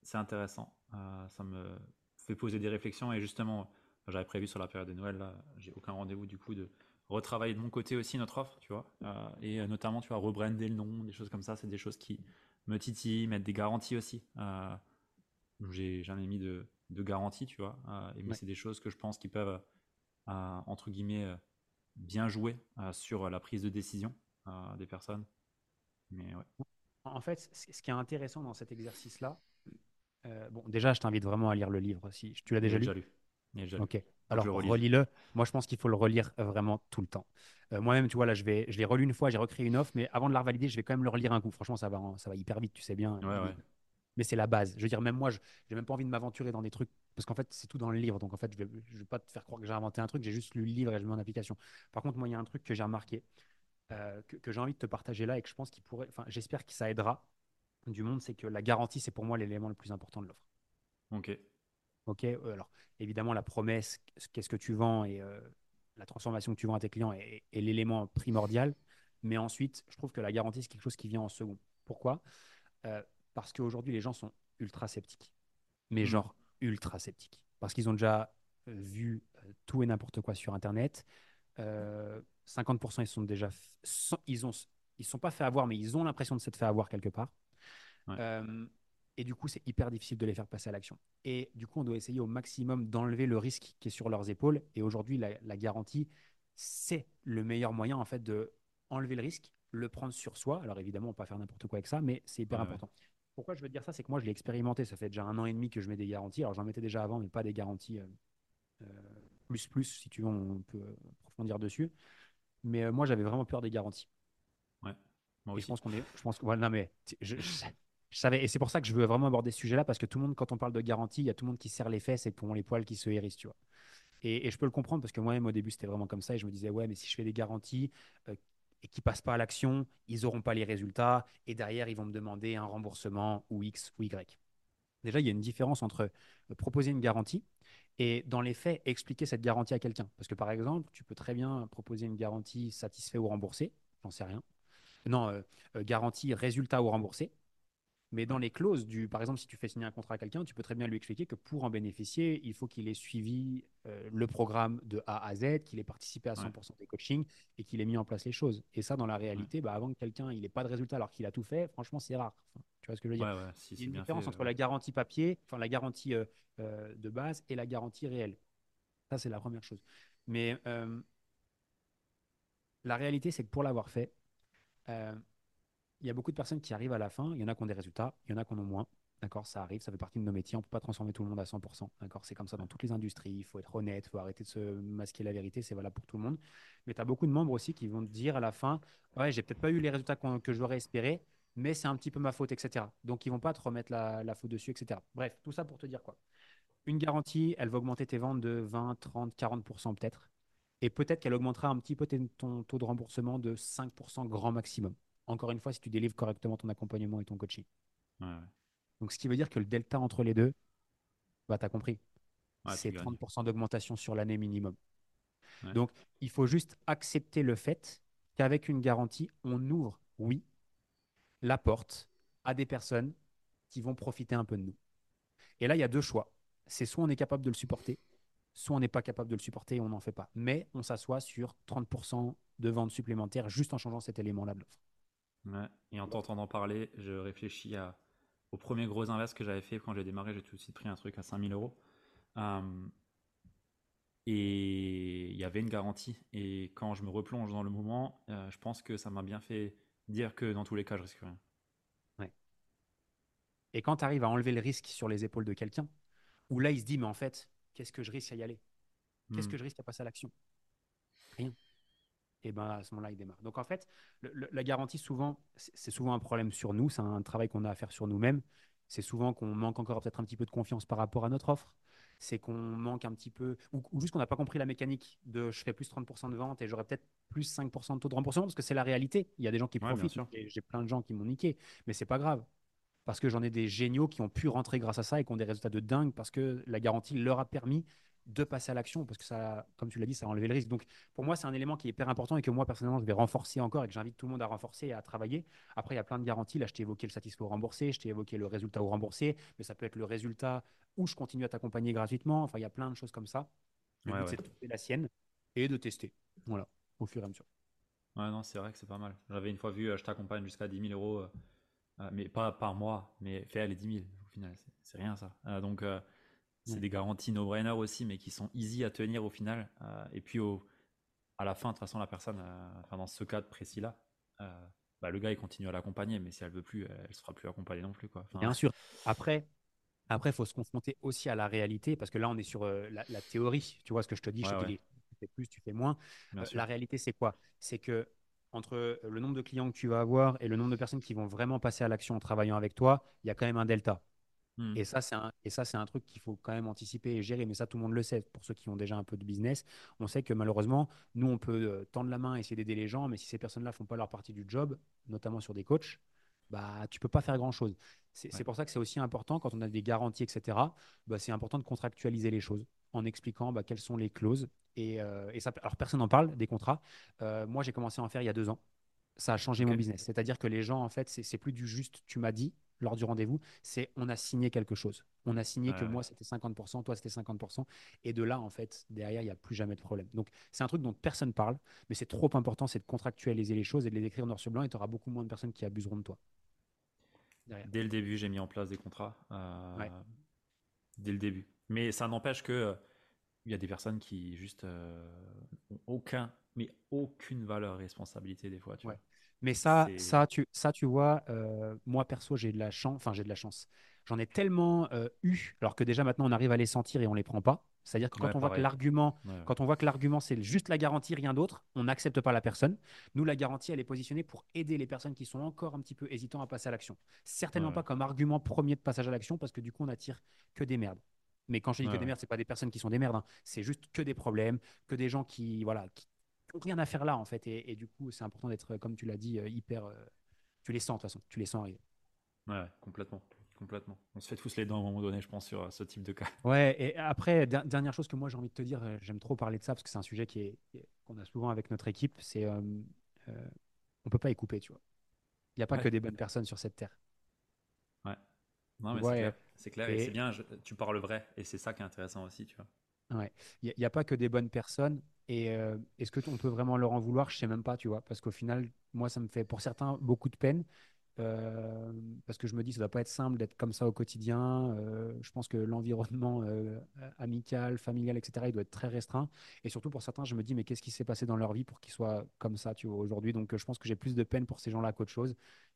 c'est intéressant. Euh, ça me fait poser des réflexions et justement, j'avais prévu sur la période de Noël, là, j'ai aucun rendez-vous du coup de retravailler de mon côté aussi notre offre, tu vois, Euh, et euh, notamment, tu vois, rebrander le nom, des choses comme ça, c'est des choses qui me titillent, mettre des garanties aussi. J'ai jamais mis de, de garantie, tu vois, et mais c'est des choses que je pense qui peuvent, entre guillemets, bien jouer euh, sur la prise de décision euh, des personnes. Mais ouais. En fait, ce qui est intéressant dans cet exercice-là, euh, bon, déjà, je t'invite vraiment à lire le livre. Si tu l'as déjà lu? déjà lu. Déjà lu. Ok. Alors, le relise. relis-le. Moi, je pense qu'il faut le relire euh, vraiment tout le temps. Euh, Moi-même, tu vois, là, je vais, je l'ai relu une fois, j'ai recréé une offre, mais avant de la revalider, je vais quand même le relire un coup. Franchement, ça va, ça va hyper vite, tu sais bien. Ouais, ouais. Mais c'est la base. Je veux dire, même moi, je n'ai même pas envie de m'aventurer dans des trucs, parce qu'en fait, c'est tout dans le livre. Donc, en fait, je ne vais, je vais pas te faire croire que j'ai inventé un truc, j'ai juste lu le livre et je mets en application. Par contre, moi, il y a un truc que j'ai remarqué, euh, que, que j'ai envie de te partager là et que je pense qu'il pourrait, enfin, j'espère que ça aidera du monde, c'est que la garantie, c'est pour moi l'élément le plus important de l'offre. Ok. Ok, euh, alors évidemment, la promesse, qu'est-ce que tu vends et euh, la transformation que tu vends à tes clients est, est l'élément primordial. Mais ensuite, je trouve que la garantie, c'est quelque chose qui vient en second. Pourquoi? Euh, Parce qu'aujourd'hui, les gens sont ultra sceptiques. Mais Mhm. genre ultra sceptiques. Parce qu'ils ont déjà euh, vu euh, tout et n'importe quoi sur Internet. Euh, 50% ils sont déjà, ils ont, ils sont pas fait avoir, mais ils ont l'impression de s'être fait avoir quelque part. Ouais. Euh, et du coup, c'est hyper difficile de les faire passer à l'action. Et du coup, on doit essayer au maximum d'enlever le risque qui est sur leurs épaules. Et aujourd'hui, la, la garantie, c'est le meilleur moyen en fait de enlever le risque, le prendre sur soi. Alors évidemment, on peut pas faire n'importe quoi avec ça, mais c'est hyper Ouais, ouais. Pourquoi je veux te dire ça C'est que moi, je l'ai expérimenté. Ça fait déjà un an et demi que je mets des garanties. Alors j'en mettais déjà avant, mais pas des garanties euh, euh, plus plus. Si tu veux, on peut approfondir dessus. Mais euh, moi, j'avais vraiment peur des garanties. Ouais. Moi Et je pense qu'on est. Je pense que. voilà, non, mais je, je- je savais. Et c'est pour ça que je veux vraiment aborder ce sujet-là, parce que tout le monde, quand on parle de garantie, il y a tout le monde qui serre les fesses et pour les poils qui se hérissent, tu vois. Et, et je peux le comprendre, parce que moi-même, au début, c'était vraiment comme ça. Et je me disais, ouais, mais si je fais des garanties euh, et qu'ils passent pas à l'action, ils n'auront pas les résultats. Et derrière, ils vont me demander un remboursement ou X ou Y. Déjà, il y a une différence entre euh, proposer une garantie et, dans les faits, expliquer cette garantie à quelqu'un. Parce que, par exemple, tu peux très bien proposer une garantie satisfait ou remboursé, j'en sais rien. Non, euh, euh, garantie résultat ou remboursé. Mais dans les clauses, du, par exemple, si tu fais signer un contrat à quelqu'un, tu peux très bien lui expliquer que pour en bénéficier, il faut qu'il ait suivi euh, le programme de A à Z, qu'il ait participé à 100% des coachings et qu'il ait mis en place les choses. Et ça, dans la réalité, bah, avant que quelqu'un n'ait pas de résultat alors qu'il a tout fait, franchement, c'est rare. tu vois ce que je veux dire? Il y a une différence entre la garantie papier, enfin la garantie euh, euh, de base et la garantie réelle. Ça, c'est la première chose. Mais la réalité, c'est que pour l'avoir fait, il y a beaucoup de personnes qui arrivent à la fin. Il y en a qui ont des résultats, il y en a qui en ont moins. D'accord, ça arrive, ça fait partie de nos métiers. On ne peut pas transformer tout le monde à 100%. D'accord, c'est comme ça dans toutes les industries. Il faut être honnête, il faut arrêter de se masquer la vérité. C'est valable pour tout le monde. Mais tu as beaucoup de membres aussi qui vont te dire à la fin Ouais, j'ai peut-être pas eu les résultats que j'aurais espéré, mais c'est un petit peu ma faute, etc. Donc, ils vont pas te remettre la, la faute dessus, etc. Bref, tout ça pour te dire quoi? Une garantie, elle va augmenter tes ventes de 20, 30, 40% peut-être. Et peut-être qu'elle augmentera un petit peu ton taux de remboursement de 5% grand maximum. Encore une fois, si tu délivres correctement ton accompagnement et ton coaching. Donc, ce qui veut dire que le delta entre les deux, bah, tu as compris. c'est 30% d'augmentation sur l'année minimum. Donc, il faut juste accepter le fait qu'avec une garantie, on ouvre, oui, la porte à des personnes qui vont profiter un peu de nous. Et là, il y a deux choix. C'est soit on est capable de le supporter, soit on n'est pas capable de le supporter et on n'en fait pas. Mais on s'assoit sur 30% de ventes supplémentaires juste en changeant cet élément-là de l'offre. Et en t'entendant parler, je réfléchis à, au premier gros invest que j'avais fait quand j'ai démarré. J'ai tout de suite pris un truc à 5000 euros. Euh, et il y avait une garantie. Et quand je me replonge dans le moment, euh, je pense que ça m'a bien fait dire que dans tous les cas, je risque rien. Ouais. Et quand tu arrives à enlever le risque sur les épaules de quelqu'un, où là, il se dit, mais en fait, qu'est-ce que je risque à y aller? Qu'est-ce hmm. que je risque à passer à l'action? Rien et ben à ce moment-là, il démarre. Donc en fait, la garantie, souvent, c'est souvent un problème sur nous, c'est un travail qu'on a à faire sur nous-mêmes. C'est souvent qu'on manque encore peut-être un petit peu de confiance par rapport à notre offre. C'est qu'on manque un petit peu, ou, juste qu'on n'a pas compris la mécanique de je fais plus 30% de vente et j'aurais peut-être plus 5% de taux de remboursement parce que c'est la réalité. Il y a des gens qui profitent, j'ai plein de gens qui m'ont niqué, mais c'est pas grave parce que j'en ai des géniaux qui ont pu rentrer grâce à ça et qui ont des résultats de dingue parce que la garantie leur a permis de passer à l'action parce que ça, comme tu l'as dit, ça a enlevé le risque. Donc pour moi, c'est un élément qui est hyper important et que moi personnellement, je vais renforcer encore et que j'invite tout le monde à renforcer et à travailler. Après, il y a plein de garanties. Là, je t'ai évoqué le satisfait au remboursé, je t'ai évoqué le résultat au remboursé, mais ça peut être le résultat où je continue à t'accompagner gratuitement. Enfin, il y a plein de choses comme ça. Le but, c'est de trouver la sienne et de tester. Voilà, au fur et à mesure. Ouais, non, c'est vrai que c'est pas mal. J'avais une fois vu, euh, je t'accompagne jusqu'à 10 000 euros, euh, euh, mais pas par mois, mais fais les 10 000 au final, c'est rien ça. donc, c'est des garanties no-brainer aussi, mais qui sont easy à tenir au final. Euh, et puis au, à la fin, de toute façon, la personne, euh, enfin, dans ce cas précis-là, euh, bah, le gars il continue à l'accompagner, mais si elle veut plus, elle ne sera plus accompagnée non plus. Quoi. Bien sûr. Après, après, il faut se confronter aussi à la réalité, parce que là, on est sur la, théorie. Tu vois ce que je te dis, je te dis, tu fais plus, tu fais moins. la réalité, c'est quoi? C'est que entre le nombre de clients que tu vas avoir et le nombre de personnes qui vont vraiment passer à l'action en travaillant avec toi, il y a quand même un delta. Hmm. Et ça, c'est un, et ça, c'est un truc qu'il faut quand même anticiper et gérer. Mais ça, tout le monde le sait. Pour ceux qui ont déjà un peu de business, on sait que malheureusement, nous, on peut euh, tendre la main, essayer d'aider les gens, mais si ces personnes-là font pas leur partie du job, notamment sur des coachs, bah, tu peux pas faire grand-chose. C'est pour ça que c'est aussi important quand on a des garanties, etc. Bah, c'est important de contractualiser les choses en expliquant bah, quelles sont les clauses. Et, euh, et ça, alors personne n'en parle des contrats. Euh, moi, j'ai commencé à en faire il y a deux ans. Ça a changé mon business. C'est-à-dire que les gens, en fait, c'est plus du juste tu m'as dit, lors du rendez-vous, c'est on a signé quelque chose. On a signé que moi c'était 50%, toi c'était 50%. Et de là, en fait, derrière, il n'y a plus jamais de problème. Donc c'est un truc dont personne parle, mais c'est trop important, c'est de contractualiser les choses et de les écrire noir sur blanc et tu auras beaucoup moins de personnes qui abuseront de toi. Dès le début, j'ai mis en place des contrats. Euh, dès le début. Mais ça n'empêche que euh, il y a des personnes qui juste euh, aucun, mais aucune valeur responsabilité des fois. Tu vois. Mais ça, ça, tu, ça, tu vois, euh, moi perso, j'ai de la chance. Enfin, j'ai de la chance. J'en ai tellement euh, eu, alors que déjà maintenant on arrive à les sentir et on les prend pas. C'est-à-dire que quand on voit que l'argument, quand on voit que l'argument c'est juste la garantie, rien d'autre, on n'accepte pas la personne. Nous, la garantie, elle est positionnée pour aider les personnes qui sont encore un petit peu hésitants à passer à l'action. Certainement pas comme argument premier de passage à l'action, parce que du coup, on attire que des merdes. Mais quand je dis que des merdes, c'est pas des personnes qui sont des merdes, hein. c'est juste que des problèmes, que des gens qui, voilà, qui, rien à faire là, en fait. Et, du coup, c'est important d'être, comme tu l'as dit, euh, hyper. Euh, tu les sens, de toute façon. Tu les sens arriver. Ouais, complètement. Complètement. On se fait tous les dents à un moment donné, je pense, sur euh, ce type de cas. Ouais, et après, dernière chose que moi j'ai envie de te dire, j'aime trop parler de ça parce que c'est un sujet qui est, qu'on a souvent avec notre équipe, c'est euh, on peut pas y couper, tu vois. Il n'y a pas que des bonnes personnes sur cette terre. Non, mais c'est clair. C'est clair et, c'est bien, tu parles vrai. Et c'est ça qui est intéressant aussi, tu vois. Ouais. Il n'y a, pas que des bonnes personnes. Et euh, est-ce que on peut vraiment leur en vouloir? Je sais même pas, tu vois. Parce qu'au final, moi, ça me fait pour certains beaucoup de peine. Euh, parce que je me dis, ça ne doit pas être simple d'être comme ça au quotidien. Euh, je pense que l'environnement amical, familial, etc., il doit être très restreint. Et surtout pour certains, je me dis, mais qu'est-ce qui s'est passé dans leur vie pour qu'ils soient comme ça, tu vois, aujourd'hui? Donc, je pense que j'ai plus de peine pour ces gens-là qu'autre chose.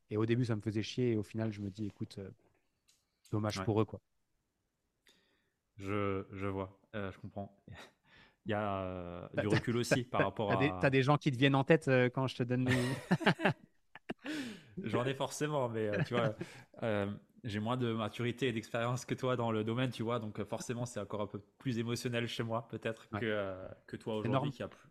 Et au début, ça me faisait chier. Et au final, je me dis, écoute, dommage pour eux, quoi. Je, je vois, je comprends. Il y a euh, du recul aussi par rapport à. Tu as des gens qui te viennent en tête euh, quand je te donne les. J'en ai forcément, mais euh, tu vois, j'ai moins de maturité et d'expérience que toi dans le domaine, tu vois, donc forcément c'est encore un peu plus émotionnel chez moi, peut-être, que, que toi aujourd'hui qui a plus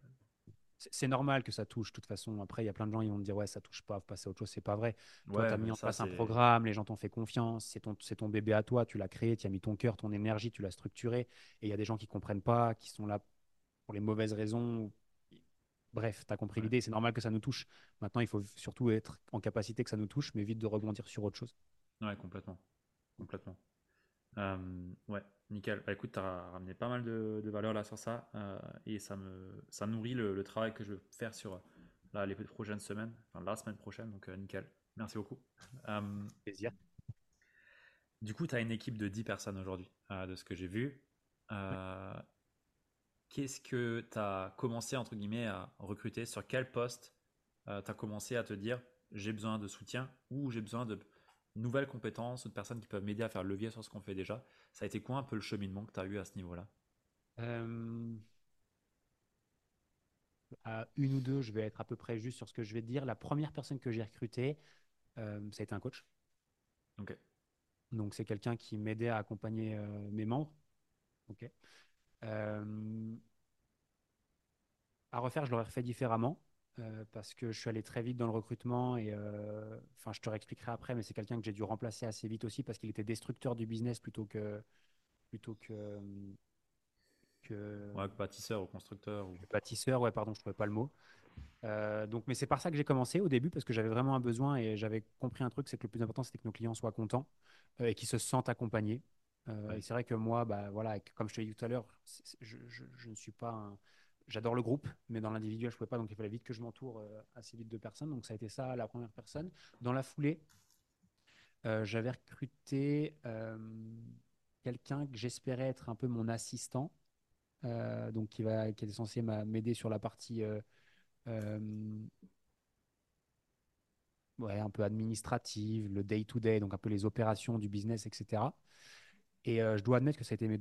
c'est normal que ça touche. De toute façon, après, il y a plein de gens qui vont te dire Ouais, ça touche pas, passer à autre chose. C'est pas vrai. Toi, tu as mis en place un programme, les gens t'ont fait confiance, c'est ton, ton bébé à toi, tu l'as créé, tu as mis ton cœur, ton énergie, tu l'as structuré. Et il y a des gens qui comprennent pas, qui sont là pour les mauvaises raisons. Bref, tu as compris l'idée, c'est normal que ça nous touche. Maintenant, il faut surtout être en capacité que ça nous touche, mais vite de rebondir sur autre chose. Ouais, complètement. Complètement. Euh, ouais, nickel. Bah, écoute, tu as ramené pas mal de, de valeur là sur ça euh, et ça me ça nourrit le, travail que je veux faire sur là, les prochaines semaines, enfin la semaine prochaine. Donc, euh, nickel. Merci beaucoup. Plaisir. Du coup, tu as une équipe de 10 personnes aujourd'hui, de ce que j'ai vu. Qu'est-ce que tu as commencé, entre guillemets, à recruter? Sur quel poste tu as commencé à te dire j'ai besoin de soutien ou j'ai besoin de nouvelles compétences ou de personnes qui peuvent m'aider à faire le levier sur ce qu'on fait déjà. Ça a été quoi un peu le cheminement que tu as eu à ce niveau-là? Euh, À une ou deux, je vais être à peu près juste sur ce que je vais te dire. La première personne que j'ai recrutée, euh, ça a été un coach. Ok. Donc c'est quelqu'un qui m'aidait à accompagner euh, mes membres. Ok. à refaire, je l'aurais fait différemment. Euh, parce que je suis allé très vite dans le recrutement et euh, enfin je te réexpliquerai après, mais c'est quelqu'un que j'ai dû remplacer assez vite aussi parce qu'il était destructeur du business plutôt que plutôt que que, ouais, bâtisseur ou constructeur ou bâtisseur, ouais pardon, je trouvais pas le mot. Euh, donc, mais c'est par ça que j'ai commencé au début parce que j'avais vraiment un besoin et j'avais compris un truc, c'est que le plus important c'était que nos clients soient contents et qu'ils se sentent accompagnés. Et c'est vrai que moi, bah voilà, comme je te l'ai dit tout à l'heure, je, je, je, ne suis pas un, j'adore le groupe, mais dans l'individuel, je ne pouvais pas, donc il fallait vite que je m'entoure euh, assez vite de personnes. Donc ça a été ça la première personne. Dans la foulée, euh, j'avais recruté euh, quelqu'un que j'espérais être un peu mon assistant, donc qui, va, qui était censé m'aider sur la partie ouais, un peu administrative, le day-to-day, -day, donc un peu les opérations du business, etc. Et je dois admettre que ça a été mes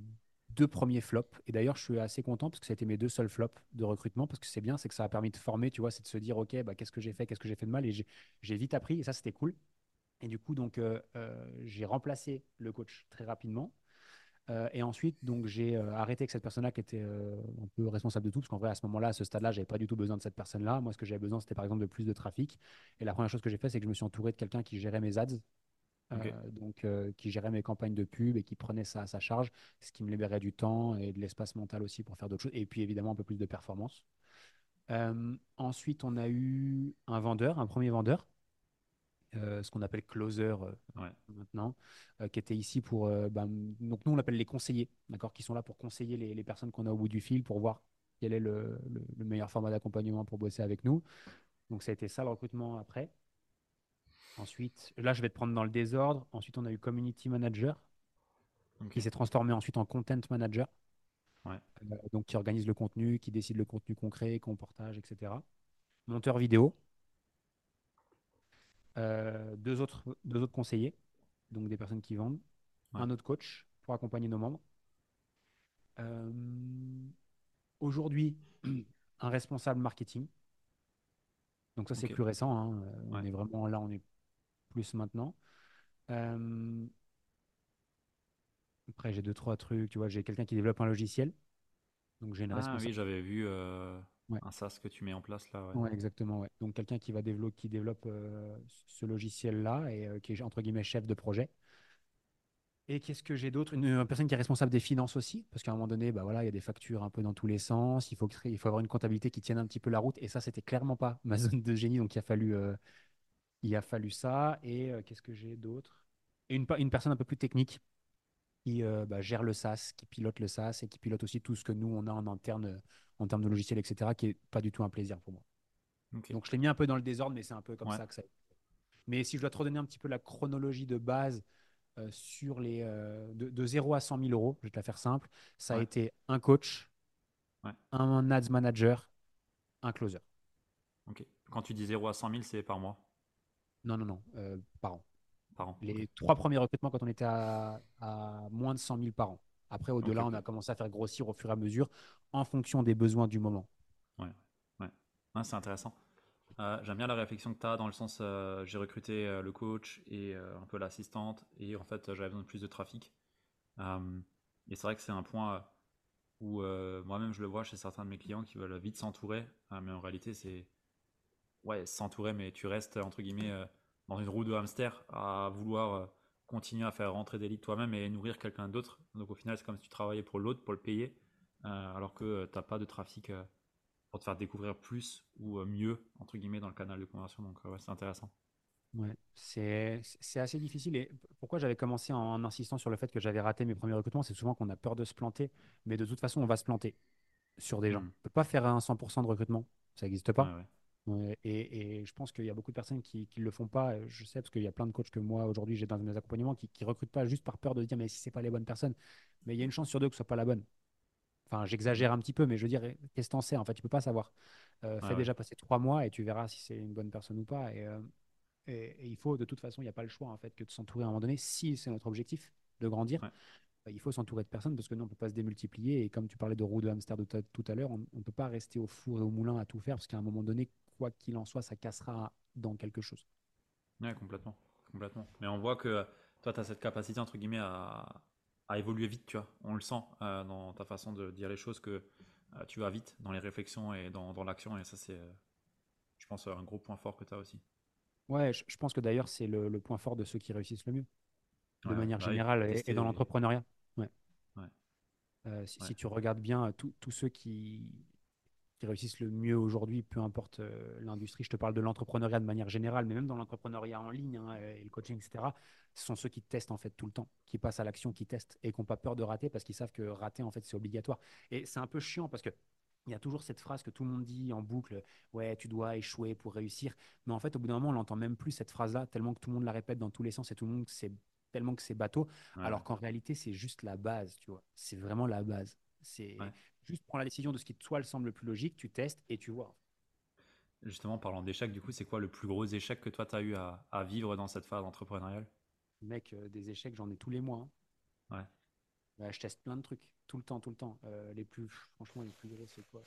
deux premiers flops. Et d'ailleurs, je suis assez content parce que ça a été mes deux seuls flops de recrutement parce que c'est bien, c'est que ça a permis de former, tu vois, c'est de se dire, OK, bah, qu'est-ce que j'ai fait, qu'est-ce que j'ai fait de mal? Et j'ai vite appris et ça, c'était cool. Et du coup, donc, euh, euh, j'ai remplacé le coach très rapidement. Euh, et ensuite, donc, j'ai arrêté avec cette personne-là qui était un peu responsable de tout, parce qu'en vrai, à ce moment-là, à ce stade-là, j'avais pas du tout besoin de cette personne-là. Moi, ce que j'avais besoin, c'était par exemple de plus de trafic. Et la première chose que j'ai fait, c'est que je me suis entouré de quelqu'un qui gérait mes ads, euh, donc euh, qui gérait mes campagnes de pub et qui prenait ça à sa charge, ce qui me libérait du temps et de l'espace mental aussi pour faire d'autres choses, et puis évidemment un peu plus de performance. Euh, ensuite, on a eu un vendeur, un premier vendeur, ce qu'on appelle closer maintenant, qui était ici pour. Ben, donc nous, on l'appelle les conseillers, d'accord, qui sont là pour conseiller les, les personnes qu'on a au bout du fil pour voir quel est le, le, le meilleur format d'accompagnement pour bosser avec nous. Donc ça a été ça le recrutement après. Ensuite, là, je vais te prendre dans le désordre. Ensuite, on a eu Community Manager, qui s'est transformé ensuite en Content Manager. Euh, donc, qui organise le contenu, qui décide le contenu concret, qu'on partage, etc. Monteur vidéo. Euh, deux, autres, deux autres conseillers, donc des personnes qui vendent. Un autre coach pour accompagner nos membres. Euh, aujourd'hui, un responsable marketing. Donc ça, c'est plus récent. Hein. On est vraiment là, on est plus maintenant. Euh, après, j'ai deux, trois trucs. Tu vois, j'ai quelqu'un qui développe un logiciel. Donc, j'ai une ah, oui, j'avais vu euh, un SaaS que tu mets en place là. Ouais, exactement. Ouais. Donc, quelqu'un qui va développer, qui développe euh, ce logiciel-là et euh, qui est entre guillemets chef de projet. Et qu'est-ce que j'ai d'autre? Une, personne qui est responsable des finances aussi, parce qu'à un moment donné, bah voilà, il y a des factures un peu dans tous les sens. Il faut, il faut avoir une comptabilité qui tienne un petit peu la route. Et ça, c'était clairement pas ma zone de génie. Donc, il a fallu il a fallu ça. Et euh, qu'est-ce que j'ai d'autre? Et une, une personne un peu plus technique qui euh, bah, gère le SaaS, qui pilote le SaaS et qui pilote aussi tout ce que nous, on a en interne en termes de logiciels, etc., qui n'est pas du tout un plaisir pour moi. Donc je l'ai mis un peu dans le désordre, mais c'est un peu comme ça que ça. Mais si je dois te redonner un petit peu la chronologie de base euh, sur les euh, de, 0 à 100 000 euros, je vais te la faire simple, ça a été un coach, un ads manager, un closer. Ok. Quand tu dis 0 à 100 000, c'est par mois? Non, non, non, euh, par an. Par an. Les trois premiers recrutements quand on était à, moins de 100 000 par an. Après, au-delà, on a commencé à faire grossir au fur et à mesure en fonction des besoins du moment. Ouais, ouais. c'est intéressant. Euh, j'aime bien la réflexion que tu as dans le sens euh, j'ai recruté euh, le coach et un peu l'assistante et en fait j'avais besoin de plus de trafic. et c'est vrai que c'est un point où moi-même je le vois chez certains de mes clients qui veulent vite s'entourer, mais en réalité c'est ouais s'entourer mais tu restes entre guillemets dans une roue de hamster à vouloir continuer à faire rentrer des leads toi-même et nourrir quelqu'un d'autre. Donc au final c'est comme si tu travaillais pour l'autre pour le payer alors que tu n'as pas de trafic pour te faire découvrir plus ou euh, mieux, entre guillemets, dans le canal de conversion. Donc, ouais, c'est intéressant. Ouais, c'est assez difficile. Et pourquoi j'avais commencé en insistant sur le fait que j'avais raté mes premiers recrutements, c'est souvent qu'on a peur de se planter, mais de toute façon, on va se planter sur des gens. Hmm. On ne peut pas faire un 100% de recrutement, ça n'existe pas. Et, et, je pense qu'il y a beaucoup de personnes qui ne le font pas. Je sais parce qu'il y a plein de coachs que moi aujourd'hui j'ai dans mes accompagnements qui ne recrutent pas juste par peur de dire mais si c'est pas les bonnes personnes. Mais il y a une chance sur deux que ce soit pas la bonne. Enfin, j'exagère un petit peu, mais je veux dire, qu'est-ce que t'en sais En fait, tu peux pas savoir. Euh, fais déjà passer trois mois et tu verras si c'est une bonne personne ou pas. Euh, et, et, il faut, de toute façon, il n'y a pas le choix en fait que de s'entourer à un moment donné. Si c'est notre objectif de grandir, bah, il faut s'entourer de personnes parce que nous, on peut pas se démultiplier. Et comme tu parlais de roue de hamster de tout à l'heure, on ne peut pas rester au four et au moulin à tout faire parce qu'à un moment donné, quoi qu'il en soit, ça cassera dans quelque chose. Oui, complètement, complètement. Mais on voit que toi, tu as cette capacité, entre guillemets, à, à évoluer vite, tu vois. On le sent euh, dans ta façon de dire les choses que euh, tu vas vite dans les réflexions et dans, dans l'action. Et ça, c'est, euh, je pense, un gros point fort que tu as aussi. Ouais, je, pense que d'ailleurs, c'est le, le, point fort de ceux qui réussissent le mieux, de manière bah générale, et, dans l'entrepreneuriat. Ouais. ouais. Si, si, tu regardes bien tous ceux qui, qui réussissent le mieux aujourd'hui, peu importe euh, l'industrie. Je te parle de l'entrepreneuriat de manière générale, mais même dans l'entrepreneuriat en ligne hein, et le coaching, etc. Ce sont ceux qui testent en fait tout le temps, qui passent à l'action, qui testent et qui n'ont pas peur de rater parce qu'ils savent que rater en fait c'est obligatoire. Et c'est un peu chiant parce que il y a toujours cette phrase que tout le monde dit en boucle, ouais, tu dois échouer pour réussir. Mais en fait, au bout d'un moment, on n'entend même plus cette phrase-là, tellement que tout le monde la répète dans tous les sens et tout le monde c'est tellement que c'est bateau. Alors qu'en réalité, c'est juste la base, tu vois. C'est vraiment la base. C'est Juste prends la décision de ce qui toi le semble le plus logique, tu testes et tu vois. Justement, parlant d'échecs, du coup, c'est quoi le plus gros échec que toi tu as eu à, vivre dans cette phase entrepreneuriale? Mec, euh, des échecs, j'en ai tous les mois. Hein. Ouais. je teste plein de trucs, tout le temps, tout le temps. Euh, les plus, franchement, les plus gros, c'est quoi?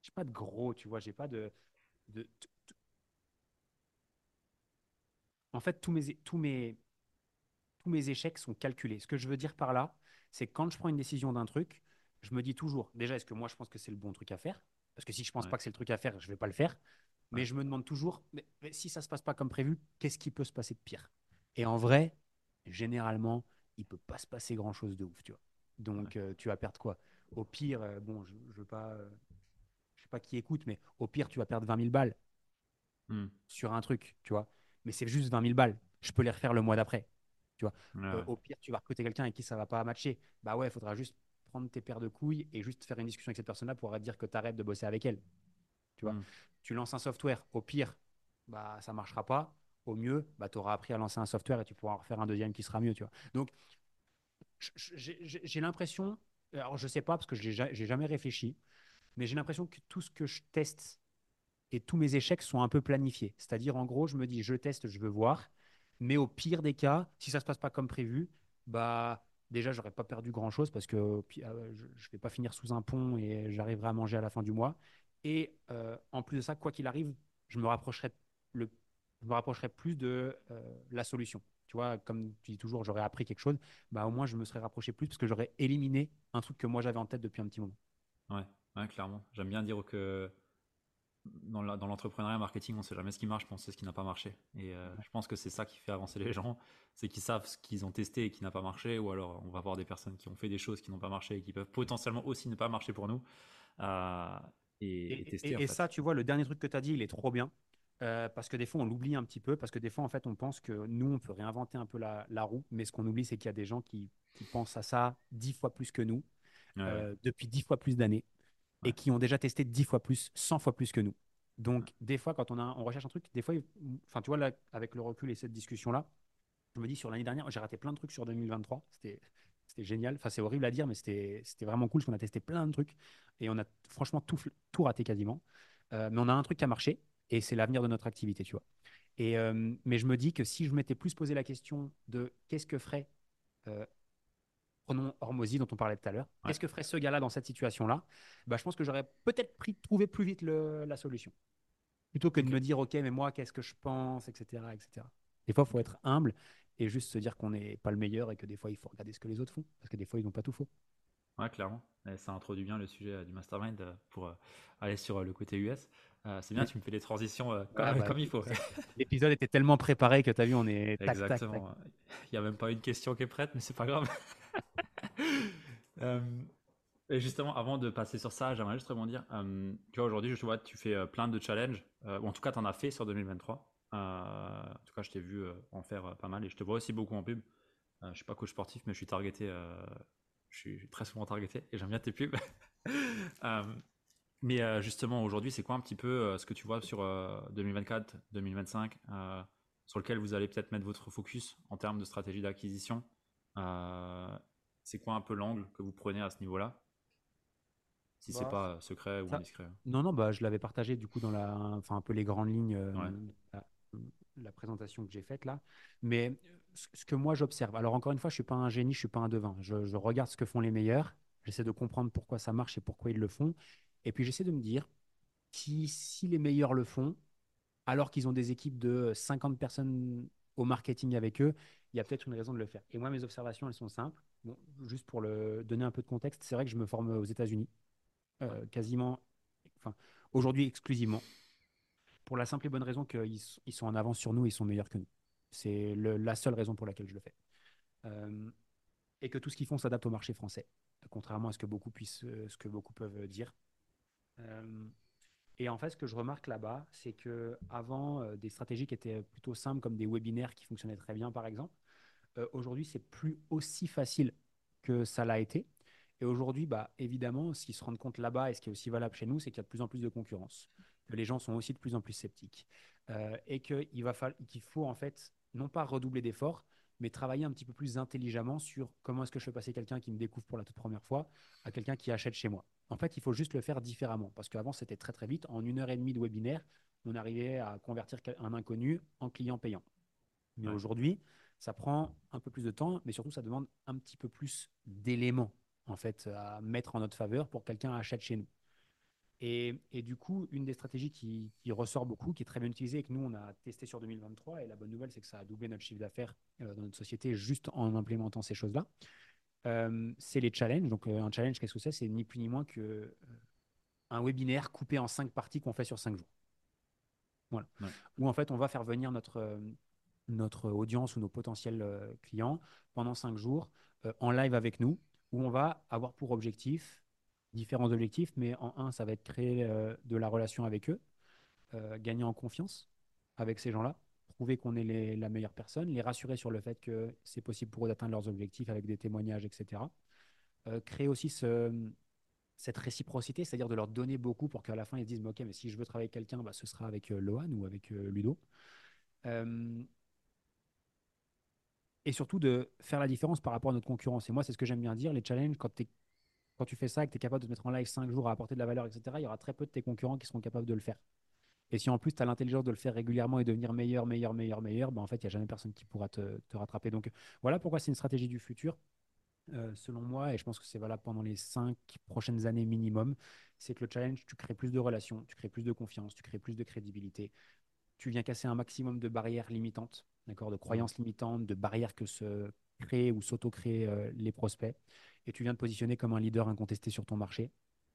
J'ai pas de gros, tu vois, j'ai pas de, de, En fait, tous mes, tous mes, tous mes échecs sont calculés. Ce que je veux dire par là, c'est quand je prends une décision d'un truc, je me dis toujours, déjà, est-ce que moi je pense que c'est le bon truc à faire? Parce que si je pense pas que c'est le truc à faire, je vais pas le faire. Mais je me demande toujours, mais, si ça se passe pas comme prévu, qu'est-ce qui peut se passer de pire? Et en vrai, généralement, il peut pas se passer grand chose de ouf, tu vois. Donc, euh, tu vas perdre quoi? Au pire, euh, bon, je, je veux pas, euh, je sais pas qui écoute, mais au pire, tu vas perdre 20 000 balles hmm. sur un truc, tu vois. Mais c'est juste 20 000 balles. Je peux les refaire le mois d'après. Tu vois. Euh, au pire, tu vas recruter quelqu'un avec qui ça va pas matcher. Bah ouais, il faudra juste prendre tes paires de couilles et juste faire une discussion avec cette personne-là pour dire que tu arrêtes de bosser avec elle. Tu vois. Hmm. Tu lances un software. Au pire, bah ça marchera pas. Au mieux, bah, tu auras appris à lancer un software et tu pourras en refaire un deuxième qui sera mieux. Tu vois. Donc, j'ai l'impression, alors je sais pas parce que je n'ai jamais réfléchi, mais j'ai l'impression que tout ce que je teste et tous mes échecs sont un peu planifiés. C'est-à-dire, en gros, je me dis, je teste, je veux voir. Mais au pire des cas, si ça se passe pas comme prévu, bah déjà j'aurais pas perdu grand chose parce que euh, je, ne vais pas finir sous un pont et j'arriverai à manger à la fin du mois. Et euh, en plus de ça, quoi qu'il arrive, je me rapprocherai me plus de euh, la solution. Tu vois, comme tu dis toujours, j'aurais appris quelque chose. Bah au moins je me serais rapproché plus parce que j'aurais éliminé un truc que moi j'avais en tête depuis un petit moment. Ouais, ouais clairement. J'aime bien dire que dans l'entrepreneuriat marketing, on ne sait jamais ce qui marche, on sait ce qui n'a pas marché. Et euh, je pense que c'est ça qui fait avancer les gens, c'est qu'ils savent ce qu'ils ont testé et qui n'a pas marché, ou alors on va voir des personnes qui ont fait des choses qui n'ont pas marché et qui peuvent potentiellement aussi ne pas marcher pour nous. Euh, et, tester. Et, ça, tu vois, le dernier truc que tu as dit, il est trop bien. Euh, parce que des fois, on l'oublie un petit peu, parce que des fois, en fait, on pense que nous, on peut réinventer un peu la, roue, mais ce qu'on oublie, c'est qu'il y a des gens qui, pensent à ça dix fois plus que nous, depuis dix fois plus d'années, et qui ont déjà testé dix fois plus, cent fois plus que nous. Donc, des fois, quand on, a, on recherche un truc, des fois, enfin, tu vois, là, avec le recul et cette discussion-là, je me dis, sur l'année dernière, j'ai raté plein de trucs sur 2023. C'était c'était génial. Enfin, c'est horrible à dire, mais c'était vraiment cool parce qu'on a testé plein de trucs et on a franchement tout, tout raté quasiment. Euh, mais on a un truc qui a marché et c'est l'avenir de notre activité, tu vois. Et, euh, mais je me dis que si je m'étais plus posé la question de qu'est-ce que ferait, euh, prenons Hormozy dont on parlait tout à l'heure, qu'est-ce que ferait ce gars-là dans cette situation-là? Bah, Je pense que j'aurais peut-être pris trouvé plus vite le, la solution. Plutôt que de me dire, OK, mais moi, qu'est-ce que je pense, etc. etc. Des fois, il faut être humble et juste se dire qu'on n'est pas le meilleur et que des fois, il faut regarder ce que les autres font, parce que des fois, ils n'ont pas tout faux. Ouais, clairement. ça introduit bien le sujet euh, du mastermind euh, pour euh, aller sur le côté US. c'est bien, tu me fais des transitions bah, comme, il faut. L'épisode était tellement préparé que tu as vu, on est. Tac, Exactement. Il n'y a même pas une question qui est prête, mais c'est pas grave. Et justement, avant de passer sur ça, j'aimerais juste rebondir. tu vois, aujourd'hui, je vois, tu fais plein de challenges, ou en tout cas, tu en as fait sur 2023. Euh, en tout cas, je t'ai vu euh, en faire euh, pas mal et je te vois aussi beaucoup en pub. je suis pas coach sportif, mais je suis targeté. je suis très souvent targeté et j'aime bien tes pubs. mais justement, aujourd'hui, c'est quoi un petit peu ce que tu vois sur 2024, 2025, sur lequel vous allez peut-être mettre votre focus en termes de stratégie d'acquisition C'est quoi un peu l'angle que vous prenez à ce niveau-là? Si c'est bah, pas secret ou indiscret. Non, non, bah, je l'avais partagé du coup dans la, enfin un peu les grandes lignes, la présentation que j'ai faite là. Mais ce que moi j'observe, alors encore une fois, je suis pas un génie, je suis pas un devin. Je, regarde ce que font les meilleurs, j'essaie de comprendre pourquoi ça marche et pourquoi ils le font. Et puis j'essaie de me dire, si, si les meilleurs le font, alors qu'ils ont des équipes de 50 personnes au marketing avec eux, il y a peut-être une raison de le faire. Et moi, mes observations, elles sont simples. Bon, juste pour le donner un peu de contexte, c'est vrai que je me forme aux États-Unis, euh, quasiment, enfin, aujourd'hui exclusivement pour la simple et bonne raison qu'ils ils sont en avance sur nous, ils sont meilleurs que nous. C'est la seule raison pour laquelle je le fais. Euh, et que tout ce qu'ils font s'adapte au marché français, contrairement à ce que beaucoup, puissent, euh, ce que beaucoup peuvent dire. Et en fait, ce que je remarque là-bas, c'est que avant des stratégies qui étaient plutôt simples, comme des webinaires qui fonctionnaient très bien, par exemple, aujourd'hui, c'est plus aussi facile que ça l'a été. Et aujourd'hui, bah, évidemment, ce qu'ils se rendent compte là-bas et ce qui est aussi valable chez nous, c'est qu'il y a de plus en plus de concurrence les gens sont aussi de plus en plus sceptiques. Euh, et qu'il qu'il faut en fait non pas redoubler d'efforts, mais travailler un petit peu plus intelligemment sur comment est-ce que je fais passer quelqu'un qui me découvre pour la toute première fois à quelqu'un qui achète chez moi. En fait, il faut juste le faire différemment, parce qu'avant, c'était très très vite. En une heure et demie de webinaire, on arrivait à convertir un inconnu en client payant. Mais aujourd'hui, ça prend un peu plus de temps, mais surtout, ça demande un petit peu plus d'éléments en fait à mettre en notre faveur pour que quelqu'un achète chez nous. Et, du coup, une des stratégies qui, ressort beaucoup, qui est très bien utilisée et que nous, on a testé sur 2023, et la bonne nouvelle, c'est que ça a doublé notre chiffre d'affaires euh, dans notre société juste en implémentant ces choses-là, c'est les challenges. Donc, euh, un challenge, qu'est-ce que c'est? C'est ni plus ni moins que un webinaire coupé en cinq parties qu'on fait sur cinq jours. Voilà. Où en fait, on va faire venir notre, notre audience ou nos potentiels clients pendant cinq jours en live avec nous, où on va avoir pour objectif différents objectifs, mais en un, ça va être créer euh, de la relation avec eux, euh, gagner en confiance avec ces gens-là, prouver qu'on est la meilleure personne, les rassurer sur le fait que c'est possible pour eux d'atteindre leurs objectifs avec des témoignages, etc. Euh, créer aussi ce, cette réciprocité, c'est-à-dire de leur donner beaucoup pour qu'à la fin ils se disent Ok, mais si je veux travailler avec quelqu'un, bah, ce sera avec Lohan ou avec Ludo. et surtout de faire la différence par rapport à notre concurrence. Et moi, c'est ce que j'aime bien dire les challenges, quand tu es quand tu fais ça et que tu es capable de te mettre en live 5 jours à apporter de la valeur, etc., il y aura très peu de tes concurrents qui seront capables de le faire. Et si en plus tu as l'intelligence de le faire régulièrement et devenir meilleur, meilleur, meilleur, meilleur, ben en fait, il n'y a jamais personne qui pourra te, rattraper. Donc voilà pourquoi c'est une stratégie du futur. Euh, selon moi, et je pense que c'est valable pendant les 5 prochaines années minimum, c'est que le challenge, tu crées plus de relations, tu crées plus de confiance, tu crées plus de crédibilité, tu viens casser un maximum de barrières limitantes, d'accord, de croyances limitantes, de barrières que se créent ou s'auto-créent euh, les prospects et tu viens de positionner comme un leader incontesté sur ton marché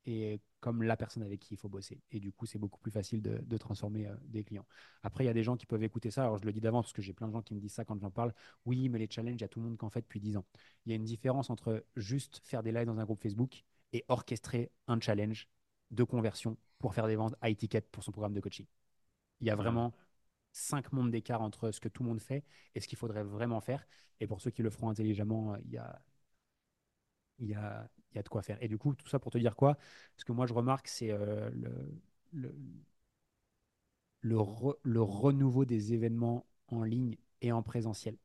et comme la personne avec qui il faut bosser. Et du coup, c'est beaucoup plus facile de, transformer euh, des clients. Après, il y a des gens qui peuvent écouter ça. Alors, je le dis d'avance parce que j'ai plein de gens qui me disent ça quand j'en parle. Oui, mais les challenges, il y a tout le monde qui en fait depuis 10 ans. Il y a une différence entre juste faire des lives dans un groupe Facebook et orchestrer un challenge de conversion pour faire des ventes high ticket pour son programme de coaching. Il y a vraiment cinq mondes d'écart entre ce que tout le monde fait et ce qu'il faudrait vraiment faire. Et pour ceux qui le feront intelligemment, il y a, il y a, y a de quoi faire. Et du coup, tout ça pour te dire quoi? Ce que moi, je remarque, c'est euh, le, le, le, renouveau des événements en ligne et en présentiel,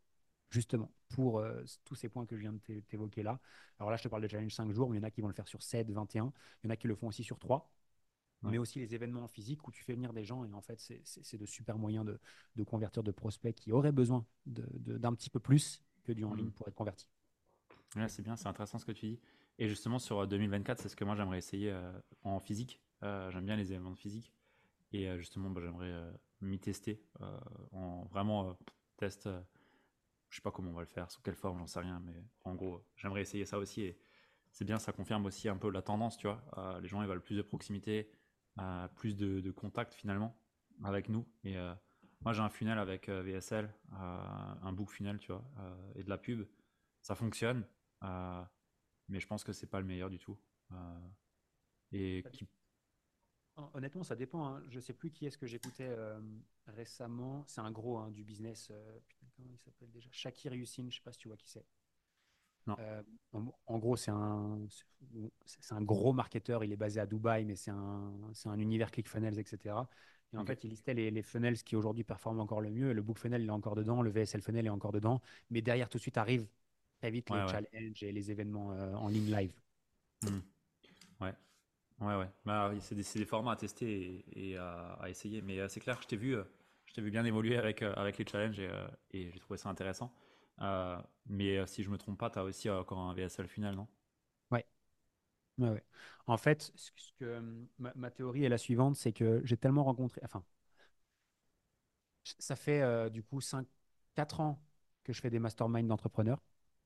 justement, pour euh, tous ces points que je viens de t'évoquer là. Alors là, je te parle de challenge 5 jours, mais il y en a qui vont le faire sur 7, 21. Il y en a qui le font aussi sur 3. Mais aussi les événements physiques où tu fais venir des gens et en fait, c'est de super moyens de, de, convertir de prospects qui auraient besoin d'un petit peu plus que du en ligne mmh. pour être convertis. Ouais, c'est bien, c'est intéressant ce que tu dis. Et justement, sur 2024, euh, c'est ce que moi j'aimerais essayer euh, en physique. Euh, j'aime bien les événements de physique. Et justement, bah, j'aimerais m'y tester en vraiment test. je sais pas comment on va le faire, sous quelle forme, j'en sais rien. Mais en gros, j'aimerais essayer ça aussi. Et c'est bien, ça confirme aussi un peu la tendance, tu vois. les gens, ils veulent plus de proximité, plus de, de, contact finalement avec nous. Et moi, j'ai un funnel avec VSL, un book funnel, tu vois, et de la pub. Ça fonctionne. Euh, mais je pense que c'est pas le meilleur du tout. Euh, et qui... Honnêtement, ça dépend. Hein. Je sais plus qui est-ce que j'écoutais euh, récemment. C'est un gros hein, du business. comment il s'appelle déjà? Shakir Yusin, je sais pas si tu vois qui c'est. Non. En, gros, c'est un, c'est un gros marketeur. Il est basé à Dubaï, mais c'est un, c'est un univers ClickFunnels, etc. Et en fait, il listait les, les, funnels qui aujourd'hui performent encore le mieux. Le book funnel, il est encore dedans. Le VSL funnel est encore dedans. Mais derrière, tout de suite, arrive très vite les challenges et les événements euh, en ligne live. Hmm. Ouais. Ouais, ouais. Bah, c'est des, des, formats à tester et, à, essayer. Mais euh, c'est clair, je t'ai vu, euh, je t'ai vu bien évoluer avec, avec les challenges et, et j'ai trouvé ça intéressant. mais si je me trompe pas, tu as aussi encore un VSL final, non? Ouais. Ouais, ouais. En fait, ce que, ma, ma, théorie est la suivante, c'est que j'ai tellement rencontré, enfin, ça fait du coup 5, 4 ans que je fais des masterminds d'entrepreneurs.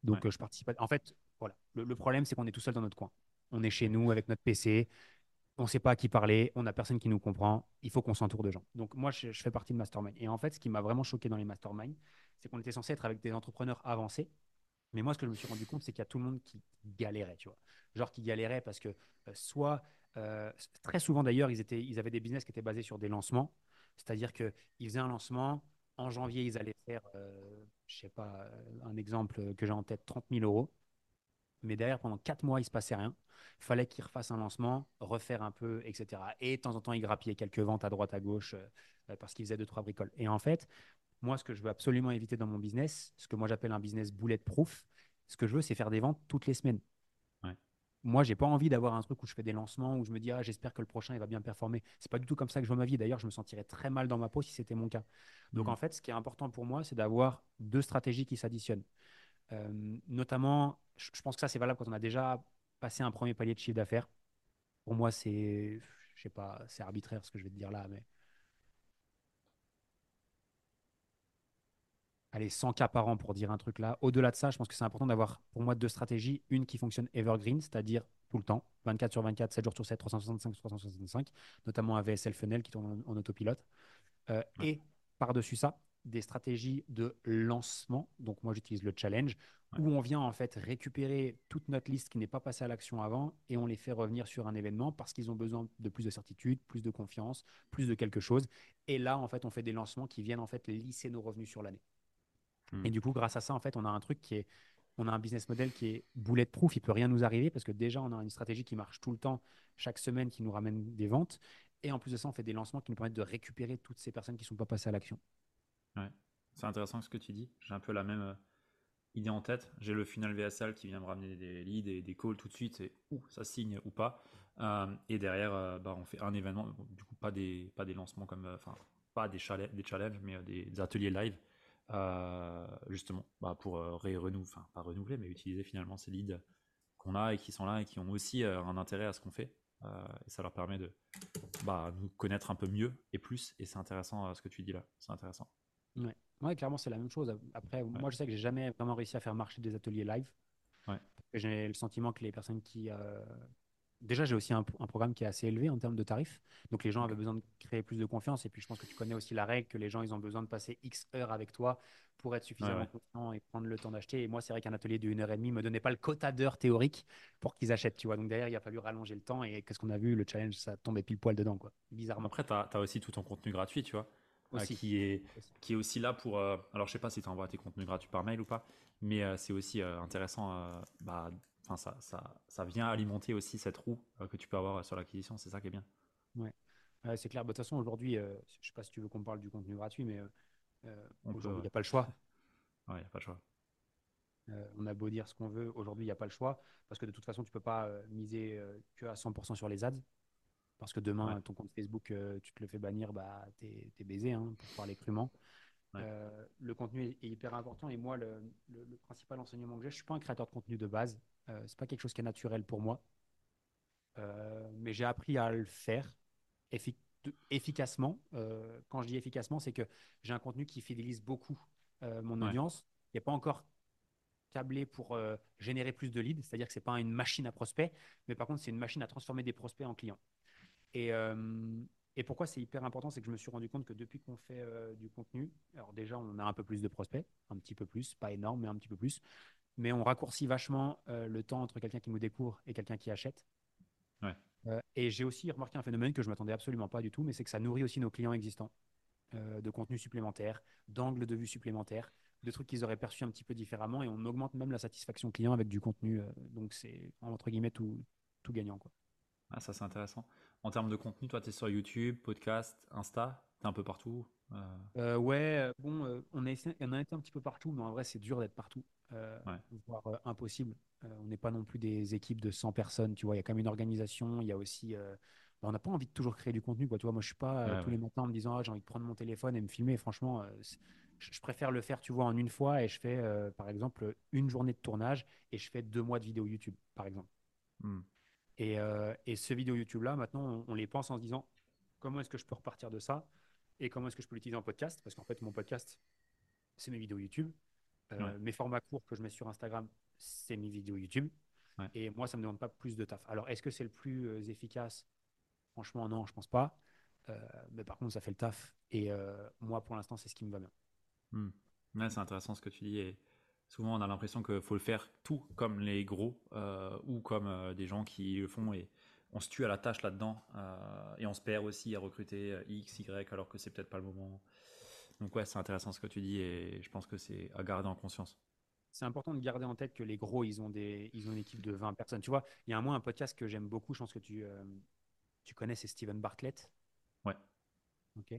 Donc, euh, je participe. En fait, voilà. Le, problème, c'est qu'on est tout seul dans notre coin. On est chez nous avec notre PC. On ne sait pas à qui parler. On n'a personne qui nous comprend. Il faut qu'on s'entoure de gens. Donc, moi, je, fais partie de Mastermind. Et en fait, ce qui m'a vraiment choqué dans les Mastermind, c'est qu'on était censé être avec des entrepreneurs avancés. Mais moi, ce que je me suis rendu compte, c'est qu'il y a tout le monde qui galérait, tu vois. Genre qui galérait parce que euh, soit, euh, très souvent d'ailleurs, ils, ils avaient des business qui étaient basés sur des lancements. C'est-à-dire qu'ils faisaient un lancement, en janvier, ils allaient faire, euh, je sais pas, euh, un exemple que j'ai en tête, 30 000 euros. Mais derrière, pendant quatre mois, il se passait rien. Il fallait qu'ils refassent un lancement, refaire un peu, etc. Et de temps en temps, ils grappillaient quelques ventes à droite, à gauche, euh, parce qu'ils faisaient deux, trois bricoles. Et en fait, moi, ce que je veux absolument éviter dans mon business, ce que moi j'appelle un business bulletproof, ce que je veux, c'est faire des ventes toutes les semaines moi, j'ai pas envie d'avoir un truc où je fais des lancements, où je me dis, ah, j'espère que le prochain, il va bien performer. C'est pas du tout comme ça que je vois ma vie. D'ailleurs, je me sentirais très mal dans ma peau si c'était mon cas. Donc, mmh. en fait, ce qui est important pour moi, c'est d'avoir deux stratégies qui s'additionnent. Euh, notamment, je, pense que ça, c'est valable quand on a déjà passé un premier palier de chiffre d'affaires. Pour moi, c'est, je sais pas, c'est arbitraire ce que je vais te dire là, mais allez, 100 cas par an pour dire un truc là. Au-delà de ça, je pense que c'est important d'avoir pour moi deux stratégies. Une qui fonctionne evergreen, c'est-à-dire tout le temps, 24 sur 24, 7 jours sur 7, 365 sur 365, notamment un VSL Funnel qui tourne en, autopilote. Euh, et par-dessus ça, des stratégies de lancement. Donc moi, j'utilise le challenge, où on vient en fait récupérer toute notre liste qui n'est pas passée à l'action avant et on les fait revenir sur un événement parce qu'ils ont besoin de plus de certitude, plus de confiance, plus de quelque chose. Et là, en fait, on fait des lancements qui viennent en fait lisser nos revenus sur l'année. Et hmm. du coup, grâce à ça, en fait, on a un truc qui est, on a un business model qui est bulletproof. Il peut rien nous arriver parce que déjà, on a une stratégie qui marche tout le temps, chaque semaine, qui nous ramène des ventes. Et en plus de ça, on fait des lancements qui nous permettent de récupérer toutes ces personnes qui ne sont pas passées à l'action. Ouais, c'est intéressant ce que tu dis. J'ai un peu la même euh, idée en tête. J'ai le final VSL qui vient me ramener des leads et des calls tout de suite. Et ouh, ça signe ou pas. Euh, et derrière, euh, bah, on fait un événement. Du coup, pas des, pas des lancements comme, enfin, pas des, des challenges, mais des ateliers live justement, bah, pour euh, renouveler, enfin pas renouveler, mais utiliser finalement ces leads qu'on a et qui sont là et qui ont aussi euh, un intérêt à ce qu'on fait. et ça leur permet de bah, nous connaître un peu mieux et plus. Et c'est intéressant ce que tu dis là. C'est intéressant. Ouais. ouais, clairement, c'est la même chose. Après, moi, je sais que j'ai jamais vraiment réussi à faire marcher des ateliers live. Ouais. J'ai le sentiment que les personnes qui déjà, j'ai aussi un, un programme qui est assez élevé en termes de tarifs. Donc, les gens avaient besoin de créer plus de confiance. Et puis, je pense que tu connais aussi la règle que les gens, ils ont besoin de passer X heures avec toi pour être suffisamment ouais. confiant et prendre le temps d'acheter. Et moi, c'est vrai qu'un atelier d'une heure et demie me donnait pas le quota d'heures théoriques pour qu'ils achètent, tu vois. Donc, derrière, il a fallu rallonger le temps. Et qu'est-ce qu'on a vu? Le challenge, ça tombait pile poil dedans, quoi. Bizarrement. Après, tu as, aussi tout ton contenu gratuit, tu vois, euh, Aussi. qui, est, Aussi. qui est aussi là pour. euh, alors, je sais pas si tu envoies tes contenus gratuits par mail ou pas, mais euh, c'est aussi intéressant. bah, Enfin, ça, ça, ça vient alimenter aussi cette roue euh, que tu peux avoir sur l'acquisition. C'est ça qui est bien. Ouais, c'est clair. Bah, De toute façon, aujourd'hui, euh, je sais pas si tu veux qu'on parle du contenu gratuit, mais euh, aujourd'hui, il n'y a pas le choix. Ouais, y a pas le choix. On a beau dire ce qu'on veut, aujourd'hui, il n'y a pas le choix. Parce que de toute façon, tu peux pas miser que à 100% sur les ads. Parce que demain, Ouais. ton compte Facebook, tu te le fais bannir, bah, t'es es baisé, hein, pour parler crûment. Ouais. Euh, le contenu est, hyper important. Et moi, le, le- le principal enseignement que j'ai, je suis pas un créateur de contenu de base. Euh, c'est pas quelque chose qui est naturel pour moi. Euh, mais j'ai appris à le faire efficacement. Euh, quand je dis efficacement, c'est que j'ai un contenu qui fidélise beaucoup euh, mon Ouais. audience. Il n'est pas encore câblé pour générer plus de leads, c'est-à-dire que c'est pas une machine à prospects, mais par contre, c'est une machine à transformer des prospects en clients. Et, et pourquoi c'est hyper important, c'est que je me suis rendu compte que depuis qu'on fait du contenu, alors déjà, on a un peu plus de prospects, un petit peu plus, pas énorme, mais un petit peu plus, mais on raccourcit vachement euh, le temps entre quelqu'un qui nous découvre et quelqu'un qui achète. Ouais. Euh, et j'ai aussi remarqué un phénomène que je m'attendais absolument pas du tout, mais c'est que ça nourrit aussi nos clients existants euh, de contenu supplémentaire, d'angles de vue supplémentaires, de trucs qu'ils auraient perçus un petit peu différemment, et on augmente même la satisfaction client avec du contenu. donc c'est entre guillemets tout, tout gagnant. Quoi. Ah, ça, c'est intéressant. En termes de contenu, toi, tu es sur YouTube, podcast, Insta, un peu partout. euh, Euh, ouais, euh, bon, on, a essayé- on a été un petit peu partout, mais en vrai, c'est dur d'être partout, Ouais. voire impossible. On n'est pas non plus des équipes de 100 personnes, tu vois, il y a quand même une organisation, il y a aussi... bah, on n'a pas envie de toujours créer du contenu, quoi. Tu vois, moi, je suis pas euh, Ouais, tous ouais. les matins en me disant, ah, j'ai envie de prendre mon téléphone et me filmer. Franchement, euh, je je préfère le faire, tu vois, en une fois, et je fais, euh, par exemple, une journée de tournage, et je fais deux mois de vidéo YouTube, par exemple. hmm. Et, et ce vidéo YouTube-là, maintenant, on, on les pense en se disant comment est-ce que je peux repartir de ça? Et comment est-ce que je peux l'utiliser en podcast? Parce qu'en fait, mon podcast, c'est mes vidéos YouTube. Euh, Ouais. Mes formats courts que je mets sur Instagram, c'est mes vidéos YouTube. Ouais. Et moi, ça ne me demande pas plus de taf. Alors, est-ce que c'est le plus euh, efficace? Franchement, non, je pense pas. Euh, mais par contre, ça fait le taf. Et euh, moi, pour l'instant, c'est ce qui me va bien. Hmm. Ouais, c'est intéressant ce que tu dis. Et souvent, on a l'impression qu'il faut le faire tout comme les gros ou comme des gens qui le font et on se tue à la tâche là-dedans euh, et on se perd aussi à recruter euh, X, Y alors que c'est peut-être pas le moment. Donc, ouais, c'est intéressant ce que tu dis et je pense que c'est à garder en conscience. c'est important de garder en tête que les gros, ils ont, des, ils ont une équipe de 20 personnes. Tu vois, il y a un, moi un podcast que j'aime beaucoup, je pense que tu, euh, tu connais, c'est Steven Bartlett. Ouais. Ok.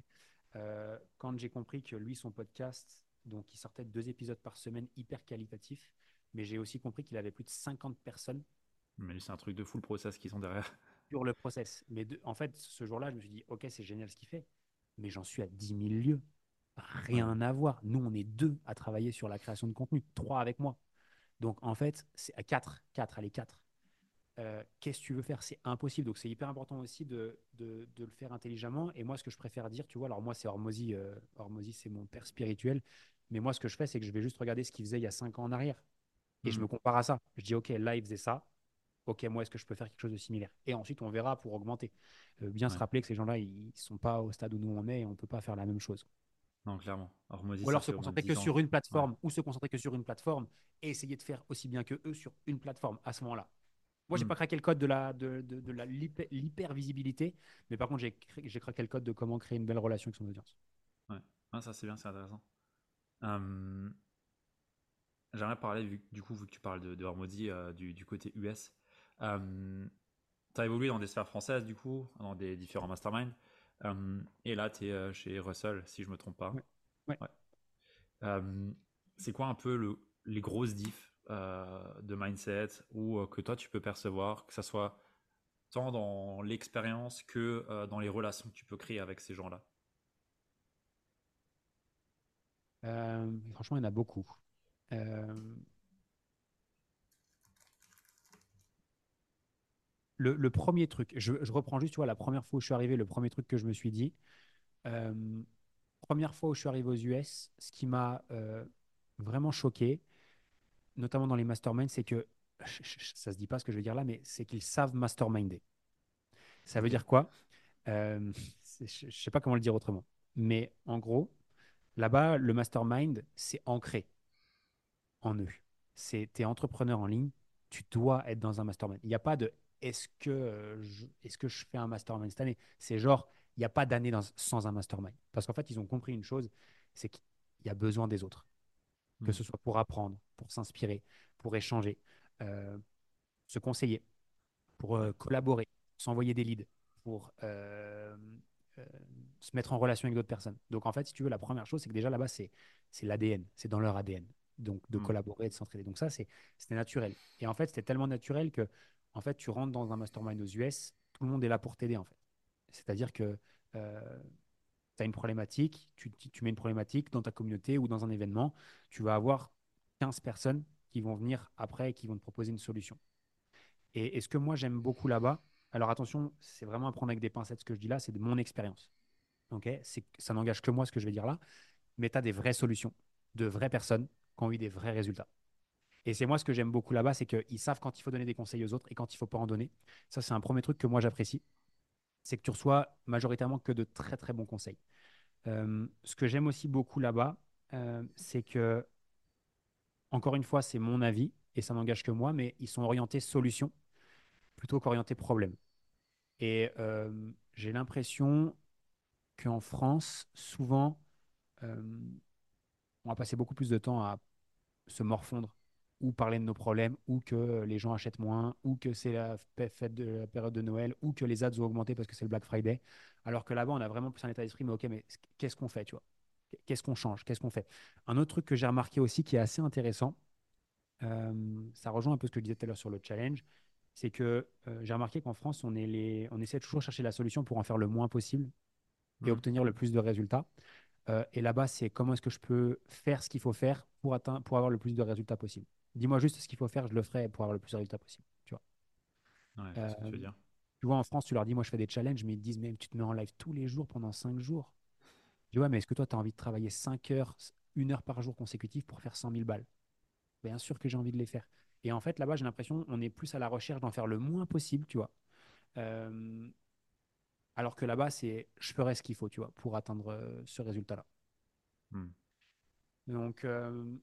Euh, quand j'ai compris que lui, son podcast, donc il sortait deux épisodes par semaine hyper qualitatifs, mais j'ai aussi compris qu'il avait plus de 50 personnes Mais c'est un truc de fou le process qu'ils sont derrière. sur le process. Mais de- en fait, ce jour-là, je me suis dit, ok, c'est génial ce qu'il fait, mais j'en suis à 10 000 lieues. Rien à voir. Nous, on est deux à travailler sur la création de contenu, trois avec moi. Donc, en fait, c'est à quatre, quatre, allez, quatre. Euh, Qu'est-ce que tu veux faire? C'est impossible. Donc, c'est hyper important aussi de, de, de le faire intelligemment. Et moi, ce que je préfère dire, tu vois, alors moi, c'est Hormozy. euh, Hormozy, c'est mon père spirituel. Mais moi, ce que je fais, c'est que je vais juste regarder ce qu'il faisait il y a cinq ans en arrière. Et je Mhm. me compare à ça. Je dis, OK, là, il faisait ça. OK, moi, est-ce que je peux faire quelque chose de similaire? Et ensuite, on verra pour augmenter. Euh, bien se Ouais. rappeler que ces gens-là, ils ne sont pas au stade où nous, on est et on ne peut pas faire la même chose. Non, clairement. Hormozy, Ou alors se concentrer 10 que sur une plateforme ou se concentrer que sur une plateforme et essayer de faire aussi bien que eux sur une plateforme à ce moment-là. Moi, j'ai Mm. pas craqué le code de la de, de, de la l'hyper- l'hyper-visibilité, mais par contre, j'ai craqué le code de comment créer une belle relation avec son audience. Ah, ça c'est bien, c'est intéressant. Euh, J'aimerais parler, vu, du coup, vu que tu parles de, de Hormozy, euh, du, du côté US. Euh, tu as évolué dans des sphères françaises, du coup, dans des différents masterminds. Euh, et là, tu es chez Russell, si je me trompe pas. Ouais. Ouais. Euh, c'est quoi un peu le, les grosses diffs euh, de mindset ou euh, que toi tu peux percevoir, que ça soit tant dans l'expérience que euh, dans les relations que tu peux créer avec ces gens-là? Euh, franchement, il y en a beaucoup. Euh, le, le premier truc, je, je reprends juste, tu vois, la première fois où je suis arrivé, le premier truc que je me suis dit, euh, première fois où je suis arrivé aux US, ce qui m'a euh, vraiment choqué, notamment dans les masterminds, c'est que ça se dit pas ce que je veux dire là, mais c'est qu'ils savent masterminder. Ça veut dire quoi? Euh, Je ne sais pas comment le dire autrement. Mais en gros, là-bas, le mastermind, c'est ancré en eux. C'est es entrepreneur en ligne, tu dois être dans un mastermind. Il n'y a pas de est-ce que, euh, je, est que je fais un mastermind cette année? C'est genre, il n'y a pas d'année sans un mastermind. Parce qu'en fait, ils ont compris une chose, c'est qu'il y a besoin des autres. Que hmm. ce soit pour apprendre, pour s'inspirer, pour échanger, euh, se conseiller, pour euh, collaborer, s'envoyer des leads, pour euh, se mettre en relation avec d'autres personnes. Donc en fait, si tu veux, la première chose, c'est que déjà là-bas, c'est l'ADN, c'est dans leur ADN. Donc de hmm. collaborer, de s'entraider. Donc ça, c'était naturel. Et en fait, c'était tellement naturel que en fait, tu rentres dans un mastermind aux US, tout le monde est là pour t'aider en fait. C'est-à-dire que tu as une problématique, tu, tu, mets une problématique dans ta communauté ou dans un événement, tu vas avoir 15 personnes qui vont venir après et qui vont te proposer une solution. Et, ce que moi j'aime beaucoup là-bas, alors attention, c'est vraiment à prendre avec des pincettes ce que je dis là, c'est de mon expérience. Ok, ça n'engage que moi ce que je vais dire là, mais tu as des vraies solutions, de vraies personnes qui ont eu des vrais résultats. Et c'est moi ce que j'aime beaucoup là-bas, c'est qu'ils savent quand il faut donner des conseils aux autres et quand il faut pas en donner. Ça, c'est un premier truc que moi j'apprécie, c'est que tu reçois majoritairement que de très très bons conseils. Euh, ce que j'aime aussi beaucoup là-bas, euh, c'est que encore une fois, c'est mon avis et ça n'engage que moi, mais ils sont orientés solution plutôt qu'orientés problème. Et euh, j'ai l'impression qu'en France, souvent, on va passer beaucoup plus de temps à se morfondre ou parler de nos problèmes, ou que les gens achètent moins, ou que c'est la fête de la période de Noël, ou que les ads ont augmenté parce que c'est le Black Friday. Alors que là-bas, on a vraiment plus un état d'esprit, mais ok, mais qu'est-ce qu'on fait, tu vois? Qu'est-ce qu'on change? Qu'est-ce qu'on fait? Un autre truc que j'ai remarqué aussi qui est assez intéressant, euh, ça rejoint un peu ce que je disais tout à l'heure sur le challenge, c'est que euh, j'ai remarqué qu'en France, on, est les... on essaie toujours de chercher la solution pour en faire le moins possible et mmh. obtenir le plus de résultats. Euh, et là-bas, c'est comment est-ce que je peux faire ce qu'il faut faire pour, atteindre, pour avoir le plus de résultats possible. Dis-moi juste ce qu'il faut faire, je le ferai pour avoir le plus de résultats possible. Tu vois. Ouais, ce que tu veux dire. Tu vois, en France, tu leur dis, moi, je fais des challenges, mais ils te disent, mais tu te mets en live tous les jours pendant 5 jours. Dis, ouais, mais est-ce que toi, tu as envie de travailler 5 heures, 1 heure par jour consécutive pour faire 100 000 balles? Bien sûr que j'ai envie de les faire. Et en fait, là-bas, j'ai l'impression on est plus à la recherche d'en faire le moins possible, tu vois. Euh, alors que là-bas, c'est je ferai ce qu'il faut, tu vois, pour atteindre euh, ce résultat-là. Hmm. Donc, euh,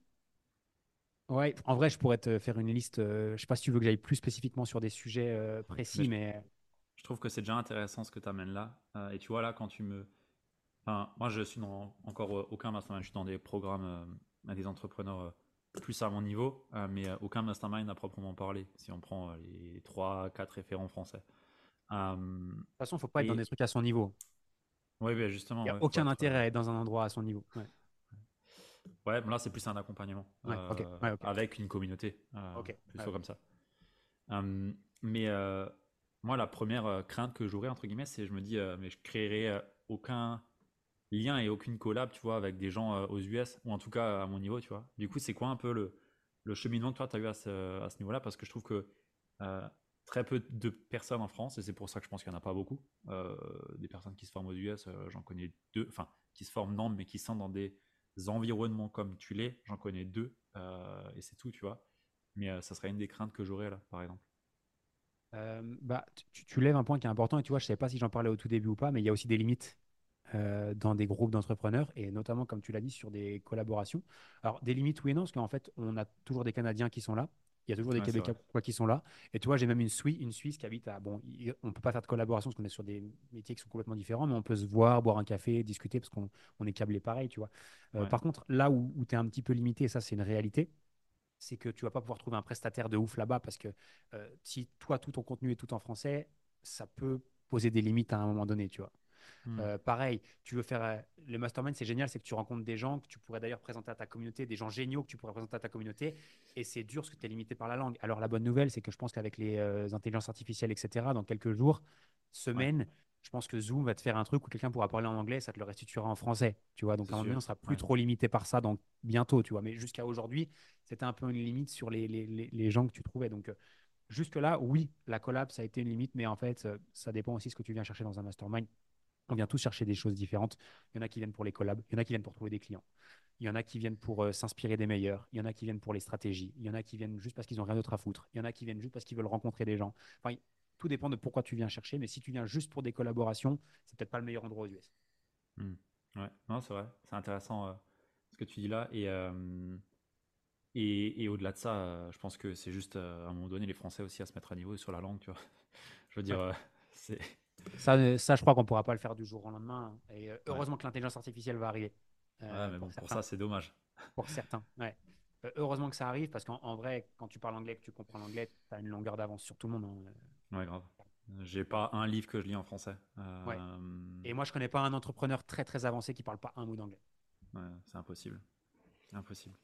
ouais, en vrai, je pourrais te faire une liste. je sais pas si tu veux que j'aille plus spécifiquement sur des sujets précis, mais, Je trouve que c'est déjà intéressant ce que tu amènes là. et tu vois, là, quand tu me moi, je suis dans encore aucun mastermind. Je suis dans des programmes euh, à des entrepreneurs euh, plus à mon niveau, euh, mais aucun mastermind à proprement parler. Si on prend les 3, 4 référents français. de toute façon, il ne faut pas être dans des trucs à son niveau. Oui, justement. Il n'y a aucun intérêt à être dans un endroit à son niveau. Ouais. Ouais, là, c'est plus un accompagnement avec une communauté. plutôt comme ça. mais moi, la première crainte que j'aurais, entre guillemets, c'est je me dis, mais je créerai aucun lien et aucune collab, tu vois, avec des gens euh, aux US, ou en tout cas à mon niveau, tu vois. Du coup, c'est quoi un peu le, le cheminement que toi, tu as eu à ce, à ce niveau-là? Parce que je trouve que euh, très peu de personnes en France, et c'est pour ça que je pense qu'il n'y en a pas beaucoup, euh, des personnes qui se forment aux US, j'en connais deux, enfin, qui se forment non, mais qui sont dans des environnements comme tu l'es, j'en connais deux, et c'est tout, tu vois. Mais ça serait une des craintes que j'aurais là, par exemple. bah, tu, lèves un point qui est important et tu vois, je ne sais pas si j'en parlais au tout début ou pas, mais il y a aussi des limites euh, dans des groupes d'entrepreneurs et notamment, comme tu l'as dit, sur des collaborations. Alors, des limites, oui et non, parce qu'en fait, on a toujours des Canadiens qui sont là. Il y a toujours des Québécois qui sont là. Et tu vois, j'ai même une Suisse, une Suisse qui habite à. Bon, on ne peut pas faire de collaboration parce qu'on est sur des métiers qui sont complètement différents, mais on peut se voir, boire un café, discuter parce qu'on on est câblé pareil, tu vois. Euh, par contre, là où, tu es un petit peu limité, et ça, c'est une réalité, c'est que tu vas pas pouvoir trouver un prestataire de ouf là-bas parce que euh, si toi, tout ton contenu est tout en français, ça peut poser des limites à un moment donné, tu vois. Hmm. Euh, pareil, tu veux faire euh, le mastermind, c'est génial, c'est que tu rencontres des gens que tu pourrais d'ailleurs présenter à ta communauté, des gens géniaux que tu pourrais présenter à ta communauté, et c'est dur parce que tu es limité par la langue. Alors la bonne nouvelle, c'est que je pense qu'avec les euh, intelligences artificielles, etc., dans quelques jours, semaines, je pense que Zoom va te faire un truc où quelqu'un pourra parler en anglais, ça te le restituera en français, tu vois. Donc à un moment donné, on sera plus trop limité par ça, donc bientôt, tu vois. Mais jusqu'à aujourd'hui, c'était un peu une limite sur les, les, les, gens que tu trouvais. Donc jusque-là, oui, la collab, ça a été une limite, mais en fait, ça dépend aussi de ce que tu viens chercher dans un mastermind. On vient tous chercher des choses différentes. Il y en a qui viennent pour les collabs, il y en a qui viennent pour trouver des clients. Il y en a qui viennent pour euh, s'inspirer des meilleurs. Il y en a qui viennent pour les stratégies. Il y en a qui viennent juste parce qu'ils n'ont rien d'autre à foutre. Il y en a qui viennent juste parce qu'ils veulent rencontrer des gens. Enfin, tout dépend de pourquoi tu viens chercher. Mais si tu viens juste pour des collaborations, c'est peut-être pas le meilleur endroit aux US. Hmm. Ouais, non, c'est vrai. C'est intéressant euh, ce que tu dis là. Et, euh, et, et au-delà de ça, je pense que c'est juste à un moment donné les Français aussi à se mettre à niveau sur la langue. Tu vois. Je veux dire, c'est. Ça, ça, je crois qu'on pourra pas le faire du jour au lendemain. Et heureusement que l'intelligence artificielle va arriver. Euh, ouais, mais bon, pour, ça, c'est dommage. Pour certains, ouais. Euh, heureusement que ça arrive parce qu'en vrai, quand tu parles anglais, que tu comprends l'anglais, tu as une longueur d'avance sur tout le monde. Hein. Ouais, grave. J'ai pas un livre que je lis en français. Euh, ouais. Et moi, je connais pas un entrepreneur très très avancé qui parle pas un mot d'anglais. Ouais, c'est impossible. Impossible.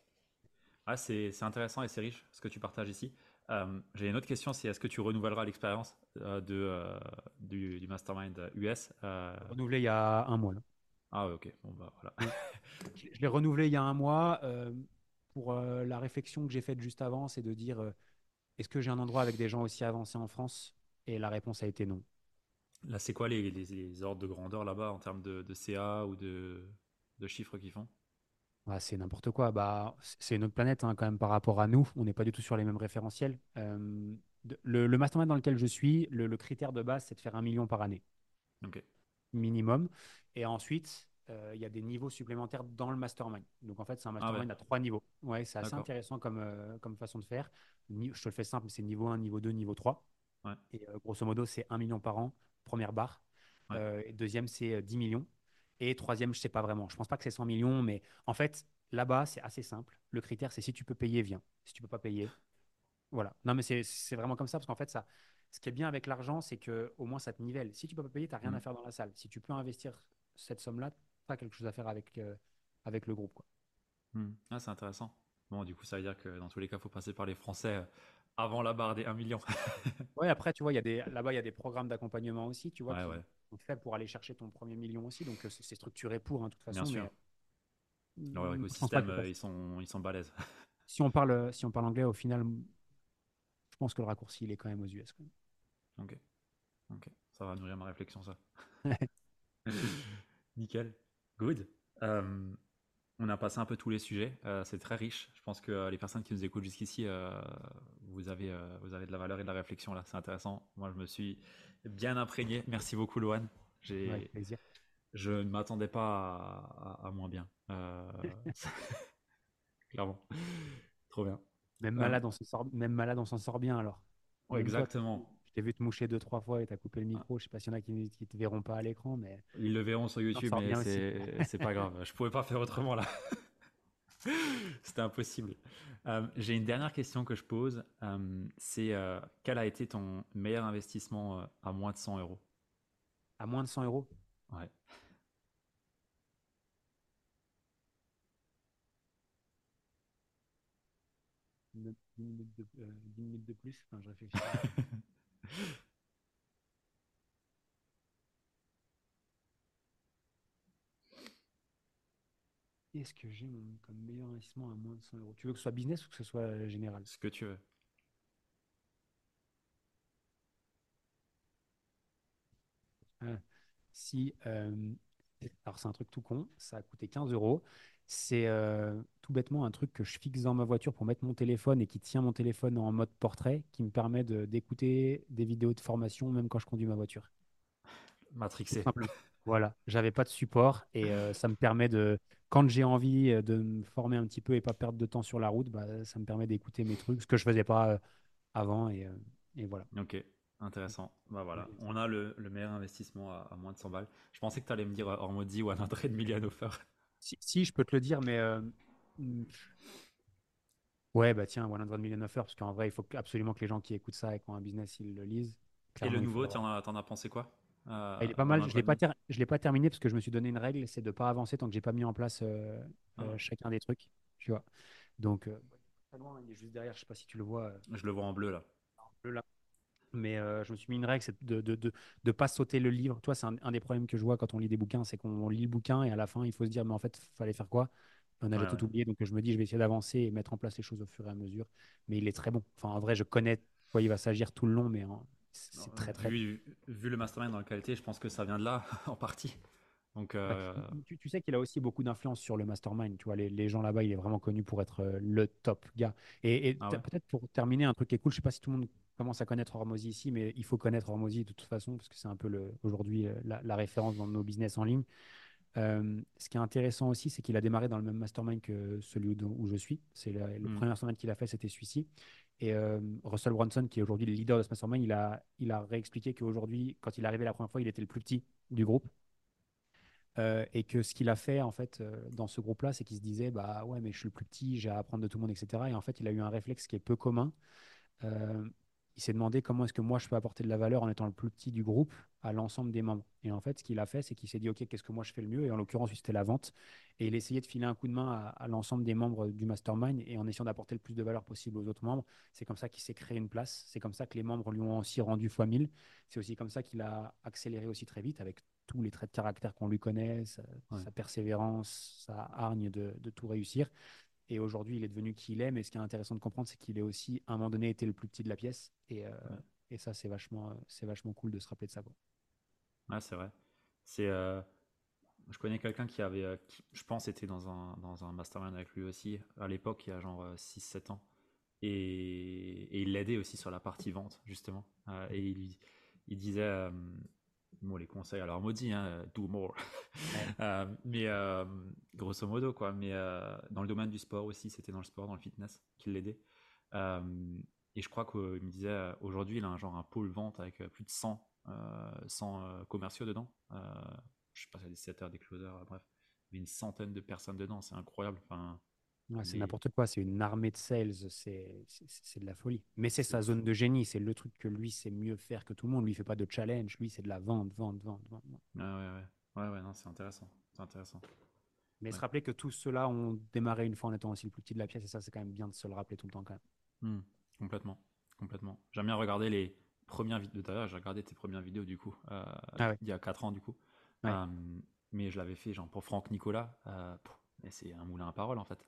Ah, c'est intéressant et c'est riche ce que tu partages ici. J'ai une autre question, c'est est-ce que tu renouvelleras l'expérience de, du, du, Mastermind US Renouvelé il y a un mois. Là. Ah, ok. Bon, bah, voilà. je l'ai renouvelé il y a un mois. Euh, pour euh, la réflexion que j'ai faite juste avant, c'est de dire euh, est-ce que j'ai un endroit avec des gens aussi avancés en France? Et la réponse a été non. Là, c'est quoi les, les, ordres de grandeur là-bas en termes de, de, CA ou de, de chiffres qu'ils font? Bah, C'est n'importe quoi. Bah, c'est une autre planète hein, quand même par rapport à nous. On n'est pas du tout sur les mêmes référentiels. le, le, mastermind dans lequel je suis, le, le critère de base, c'est de faire un million par année. Ok minimum. Et ensuite, euh, il y a des niveaux supplémentaires dans le mastermind. Donc en fait, c'est un ah mastermind à trois niveaux. Ouais, c'est assez intéressant comme, euh, comme façon de faire. Je te le fais simple, c'est niveau 1, niveau 2, niveau 3. Et euh, grosso modo, c'est 1 million par an, première barre. deuxième, c'est 10 millions. Et troisième, je sais pas vraiment. Je pense pas que c'est 100 millions, mais en fait, là-bas, c'est assez simple. Le critère, c'est si tu peux payer, viens. Si tu peux pas payer, voilà. Non, mais c'est vraiment comme ça, parce qu'en fait, ça, ce qui est bien avec l'argent, c'est que au moins ça te nivelle. Si tu peux pas payer, tu n'as rien à mm. faire dans la salle. Si tu peux investir cette somme-là, tu as quelque chose à faire avec, euh, avec le groupe. Quoi. Mm. Ah, c'est intéressant. Bon, du coup, ça veut dire que dans tous les cas, il faut passer par les Français euh, avant la barre des 1 million. ouais, après, tu vois, là-bas, il y a des programmes d'accompagnement aussi, tu vois, ouais, qui faits pour aller chercher ton premier million aussi. Donc, euh, c'est structuré pour, hein, de toute façon. Bien sûr. Leur écosystème, ils sont, ils sont balèzes. si, on parle, si on parle anglais, au final, je pense que le raccourci, il est quand même aux US. Ok. Ok. Ça va nourrir ma réflexion, ça. Nickel. Good. Euh, on a passé un peu tous les sujets. Euh, c'est très riche. Je pense que euh, les personnes qui nous écoutent jusqu'ici, vous, avez, vous avez de la valeur et de la réflexion là. C'est intéressant. Moi, je me suis bien imprégné. Merci beaucoup, Loan. J'ai plaisir. Je ne m'attendais pas à, moins bien. Clairement. Trop bien. Même malade, on s'en sort, même malade, on s'en sort bien alors. exactement. T'ai vu te moucher deux, trois fois et t'as coupé le micro. Je sais pas s'il y en a qui, ne te verront pas à l'écran, mais. Ils le verront sur YouTube, mais c'est pas grave. Je pouvais pas faire autrement là. C'était impossible. Euh, j'ai une dernière question que je pose. Euh, c'est euh, quel a été ton meilleur investissement à moins de 100 euros? À moins de 100 euros? Ouais. 10 minutes de, minutes de plus? Enfin, je réfléchis. Est-ce que j'ai comme meilleur investissement à moins de 100 euros? Tu veux que ce soit business ou que ce soit général? Ce que tu veux. Ah, si, euh, alors c'est un truc tout con, ça a coûté 15 euros. C'est euh, tout bêtement un truc que je fixe dans ma voiture pour mettre mon téléphone et qui tient mon téléphone en mode portrait, qui me permet d'écouter des vidéos de formation même quand je conduis ma voiture. Matrixé. Voilà, j'avais pas de support et euh, ça me permet de, quand j'ai envie euh, de me former un petit peu et pas perdre de temps sur la route, bah, ça me permet d'écouter mes trucs, ce que je faisais pas avant et, et, voilà. Ok, intéressant. Bah voilà, on a le, le meilleur investissement à, moins de 100 balles. Je pensais que tu allais me dire Ormodi ou un entrée de offer. Si, je peux te le dire, mais. Euh, hmm, ouais, bah tiens, 100 Million Offer, parce qu'en vrai, il faut absolument que les gens qui écoutent ça et qui ont un business, ils le lisent. et le nouveau, tu en, as pensé quoi euh, Il est pas mal. Je ne l'ai pas, terminé parce que je me suis donné une règle, c'est de ne pas avancer tant que j'ai pas mis en place euh, ah. chacun des trucs. Tu vois. Donc, il est juste derrière, je sais pas si tu le vois. Je le vois en bleu là. En bleu là. Mais euh, je me suis mis une règle, c'est de ne de, de, de, pas sauter le livre. Toi, c'est un, des problèmes que je vois quand on lit des bouquins, c'est qu'on lit le bouquin et à la fin, il faut se dire, mais en fait, il fallait faire quoi? On a tout oublié. Donc, je me dis, je vais essayer d'avancer et mettre en place les choses au fur et à mesure. Mais il est très bon. Enfin, en vrai, je connais quoi il va s'agir tout le long, mais hein, c'est très, très vu, vu, le mastermind dans la qualité, je pense que ça vient de là, en partie. Donc, Bah, euh, tu, tu sais qu'il a aussi beaucoup d'influence sur le mastermind. Tu vois, les, les gens là-bas, il est vraiment connu pour être euh, le top gars. Et, et ah ouais. peut-être pour terminer, un truc qui est cool, je sais pas si tout le monde commence à connaître Hormozy ici, mais il faut connaître Hormozy de toute façon, parce que c'est un peu aujourd'hui euh, la, la référence dans nos business en ligne. Euh, ce qui est intéressant aussi, c'est qu'il a démarré dans le même mastermind que celui où, où je suis. C'est le, le Hmm. premier mastermind qu'il a fait, c'était celui-ci. Et euh, Russell Brunson, qui est aujourd'hui le leader de ce mastermind, il a, il a réexpliqué qu'aujourd'hui, quand il est arrivé la première fois, il était le plus petit du groupe. Euh, et que ce qu'il a fait en fait euh, dans ce groupe-là, c'est qu'il se disait bah ouais mais je suis le plus petit, j'ai à apprendre de tout le monde, etc. Et en fait, il a eu un réflexe qui est peu commun. Euh, il s'est demandé comment est-ce que moi je peux apporter de la valeur en étant le plus petit du groupe à l'ensemble des membres. Et en fait, ce qu'il a fait, c'est qu'il s'est dit ok qu'est-ce que moi je fais le mieux? Et en l'occurrence, c'était la vente. Et il essayait de filer un coup de main à, à l'ensemble des membres du mastermind et en essayant d'apporter le plus de valeur possible aux autres membres. C'est comme ça qu'il s'est créé une place. C'est comme ça que les membres lui ont aussi rendu fois 1000. C'est aussi comme ça qu'il a accéléré aussi très vite avec tous les traits de caractère qu'on lui connaît, sa, Ouais. sa persévérance, sa hargne de, de tout réussir. Et aujourd'hui, il est devenu qui il est. Mais ce qui est intéressant de comprendre, c'est qu'il est aussi, à un moment donné, été le plus petit de la pièce. Et, euh, Ouais. et ça, c'est vachement, euh, c'est vachement cool de se rappeler de ça. Quoi. Ouais, c'est vrai. C'est, euh, je connais quelqu'un qui avait, euh, qui, je pense, était dans un, dans un mastermind avec lui aussi, à l'époque, il y a genre 6-7 ans. Et, et il l'aidait aussi sur la partie vente, justement. Euh, et il, il disait, euh, bon, les conseils, alors maudit, hein, do more. Euh, mais euh, grosso modo, quoi. Mais euh, dans le domaine du sport aussi, c'était dans le sport, dans le fitness, qu'il l'aidait. Euh, et je crois qu'il me disait, euh, aujourd'hui, il a un genre un pôle vente avec euh, plus de 100, euh, 100 euh, commerciaux dedans. Euh, je sais pas, c'est des setters, des closers, euh, bref. A une centaine de personnes dedans, c'est incroyable. Enfin, Ouais, c'est n'importe quoi. C'est une armée de sales. C'est, de la folie. Mais c'est sa zone de génie. C'est le truc que lui sait mieux faire que tout le monde. Lui, il fait pas de challenge. Lui, c'est de la vente, vente, vente, vente. vente. ouais, ouais, ouais. Ouais, non, c'est intéressant. C'est intéressant. Mais se rappeler que tous ceux-là ont démarré une fois en étant aussi le plus petit de la pièce. Et ça, c'est quand même bien de se le rappeler tout le temps quand même. Hmm, complètement, complètement. J'aime bien regarder les premières vidéos. D'ailleurs, j'ai regardé tes premières vidéos du coup, euh, Ah ouais. il y a 4 ans du coup. Euh, mais je l'avais fait genre pour Franck Nicolas. euh, c'est un moulin à parole en fait.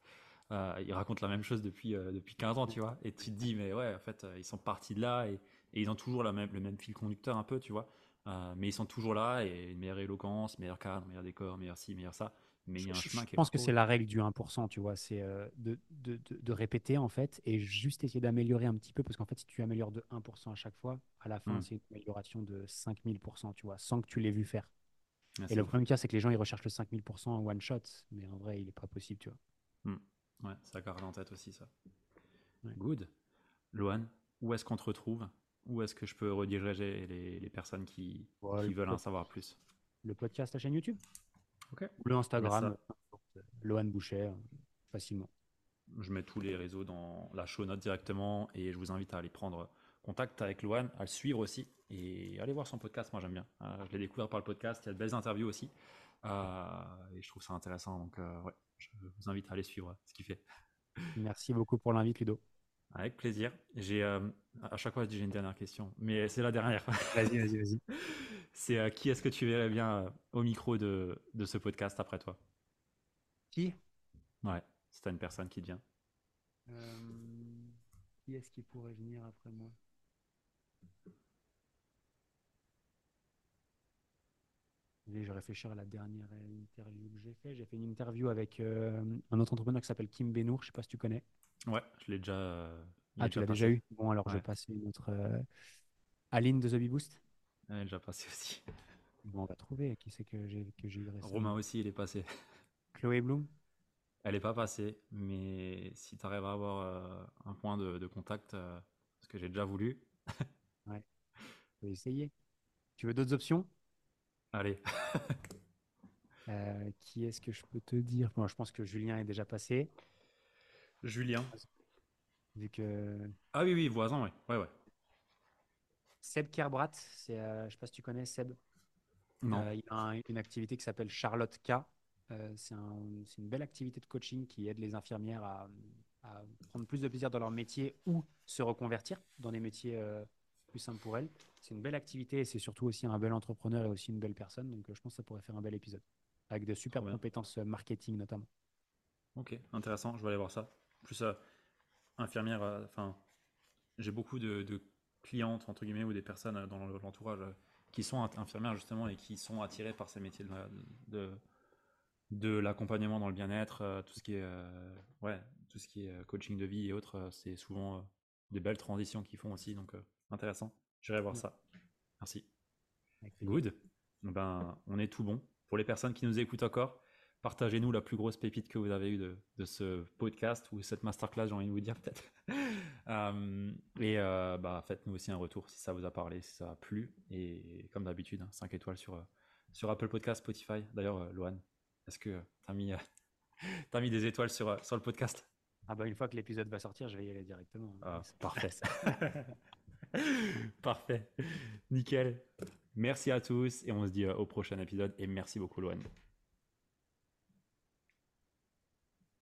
Euh, il raconte la même chose depuis, euh, depuis 15 ans, tu vois. Et tu te dis, mais ouais, en fait, euh, ils sont partis de là et, et ils ont toujours la même, le même fil conducteur un peu, tu vois. Euh, mais ils sont toujours là et une meilleure éloquence, meilleur cadre, meilleur décor, meilleur ci, meilleur ça. Mais il y a un Je, chemin je qui est pense que c'est la règle du 1%, tu vois. C'est de, de, de, de répéter, en fait, et juste essayer d'améliorer un petit peu. Parce qu'en fait, si tu améliores de 1% à chaque fois, à la fin, Hmm. c'est une amélioration de 5000%, tu vois, sans que tu l'aies vu faire. Et le ouf. problème qu'il y a, c'est que les gens, ils recherchent le 5000% en one shot. Mais en vrai, il n'est pas possible, tu vois. Ouais, ça garde en tête aussi ça. Ouais. Good. Loan, où est-ce qu'on te retrouve? Où est-ce que je peux rediriger les, les personnes qui, Ouais, qui le veulent en savoir plus? Le podcast, la chaîne YouTube? Ok. Ou le Instagram, Lohan Boucher, facilement. Je mets tous les réseaux dans la show note directement et je vous invite à aller prendre contact avec Loan, à le suivre aussi et aller voir son podcast. Moi, j'aime bien. Euh, je l'ai découvert par le podcast. Il y a de belles interviews aussi. Euh, et je trouve ça intéressant. Donc, euh, ouais, je vous invite à aller suivre ce qu'il fait. Merci beaucoup pour l'invite, Ludo. Avec plaisir. J'ai euh, à chaque fois, je dis j'ai une dernière question, mais c'est la dernière. Vas-y, vas-y, vas-y. C'est euh, qui est-ce que tu verrais bien euh, au micro de, de ce podcast après toi? Qui? Ouais, si t'as une personne qui te vient. Qui est-ce qui pourrait venir après moi? Allez, Je vais réfléchir à la dernière interview que j'ai fait. J'ai fait une interview avec euh, un autre entrepreneur qui s'appelle Kim Benour. Je ne sais pas si tu connais. Ouais, je l'ai déjà. euh, Ah, tu l'as déjà eu? Bon, alors je Ouais. vais passer une autre. euh, Aline de The Bee Boost. Ouais, il est déjà passé aussi. Bon, on va trouver qui c'est que j'ai eu récemment. Romain aussi, il est passé. Chloé Bloom. Elle est pas passée, mais si tu arrives à avoir euh, un point de, de contact, parce que j'ai déjà voulu, On peut essayer. Tu veux d'autres options? Allez. Euh, Qui est-ce que je peux te dire? Moi, je pense que Julien est déjà passé. Julien. Vu que Ah oui, oui, voisin. Ouais, ouais. Seb Kerbrat, c'est, euh, je sais pas si tu connais Seb. Non. Euh, il a un- une activité qui s'appelle Charlotte K. Euh, c'est un- c'est une belle activité de coaching qui aide les infirmières à, à prendre plus de plaisir dans leur métier ou se reconvertir dans des métiers euh, plus simples pour elles. C'est une belle activité et c'est surtout aussi un bel entrepreneur et aussi une belle personne. Donc euh, je pense que ça pourrait faire un bel épisode. Avec de super compétences euh, marketing notamment. Ok, intéressant, je vais aller voir ça. Plus euh, infirmière, euh, enfin, j'ai beaucoup de, de clientes, entre guillemets, ou des personnes dans l'entourage qui sont infirmières justement et qui sont attirées par ces métiers de, de, l'accompagnement dans le bien-être, tout ce qui est ouais, tout ce qui est coaching de vie et autres, c'est souvent des belles transitions qu'ils font aussi, donc intéressant. J'irai voir ça. Merci. Good. Ben, on est tout bon. Pour les personnes qui nous écoutent encore, partagez-nous la plus grosse pépite que vous avez eue de, ce podcast ou cette masterclass, j'ai envie de vous dire peut-être. Euh, et euh, bah, faites-nous aussi un retour si ça vous a parlé, si ça a plu. Et comme d'habitude, 5 hein, étoiles sur, sur Apple Podcast, Spotify. D'ailleurs, euh, Loan, est-ce que tu as mis, as mis des étoiles sur, sur le podcast? Ah bah Une fois que l'épisode va sortir, je vais y aller directement. Ah, parfait. parfait. Nickel. Merci à tous et on se dit au prochain épisode. Et merci beaucoup, Loan.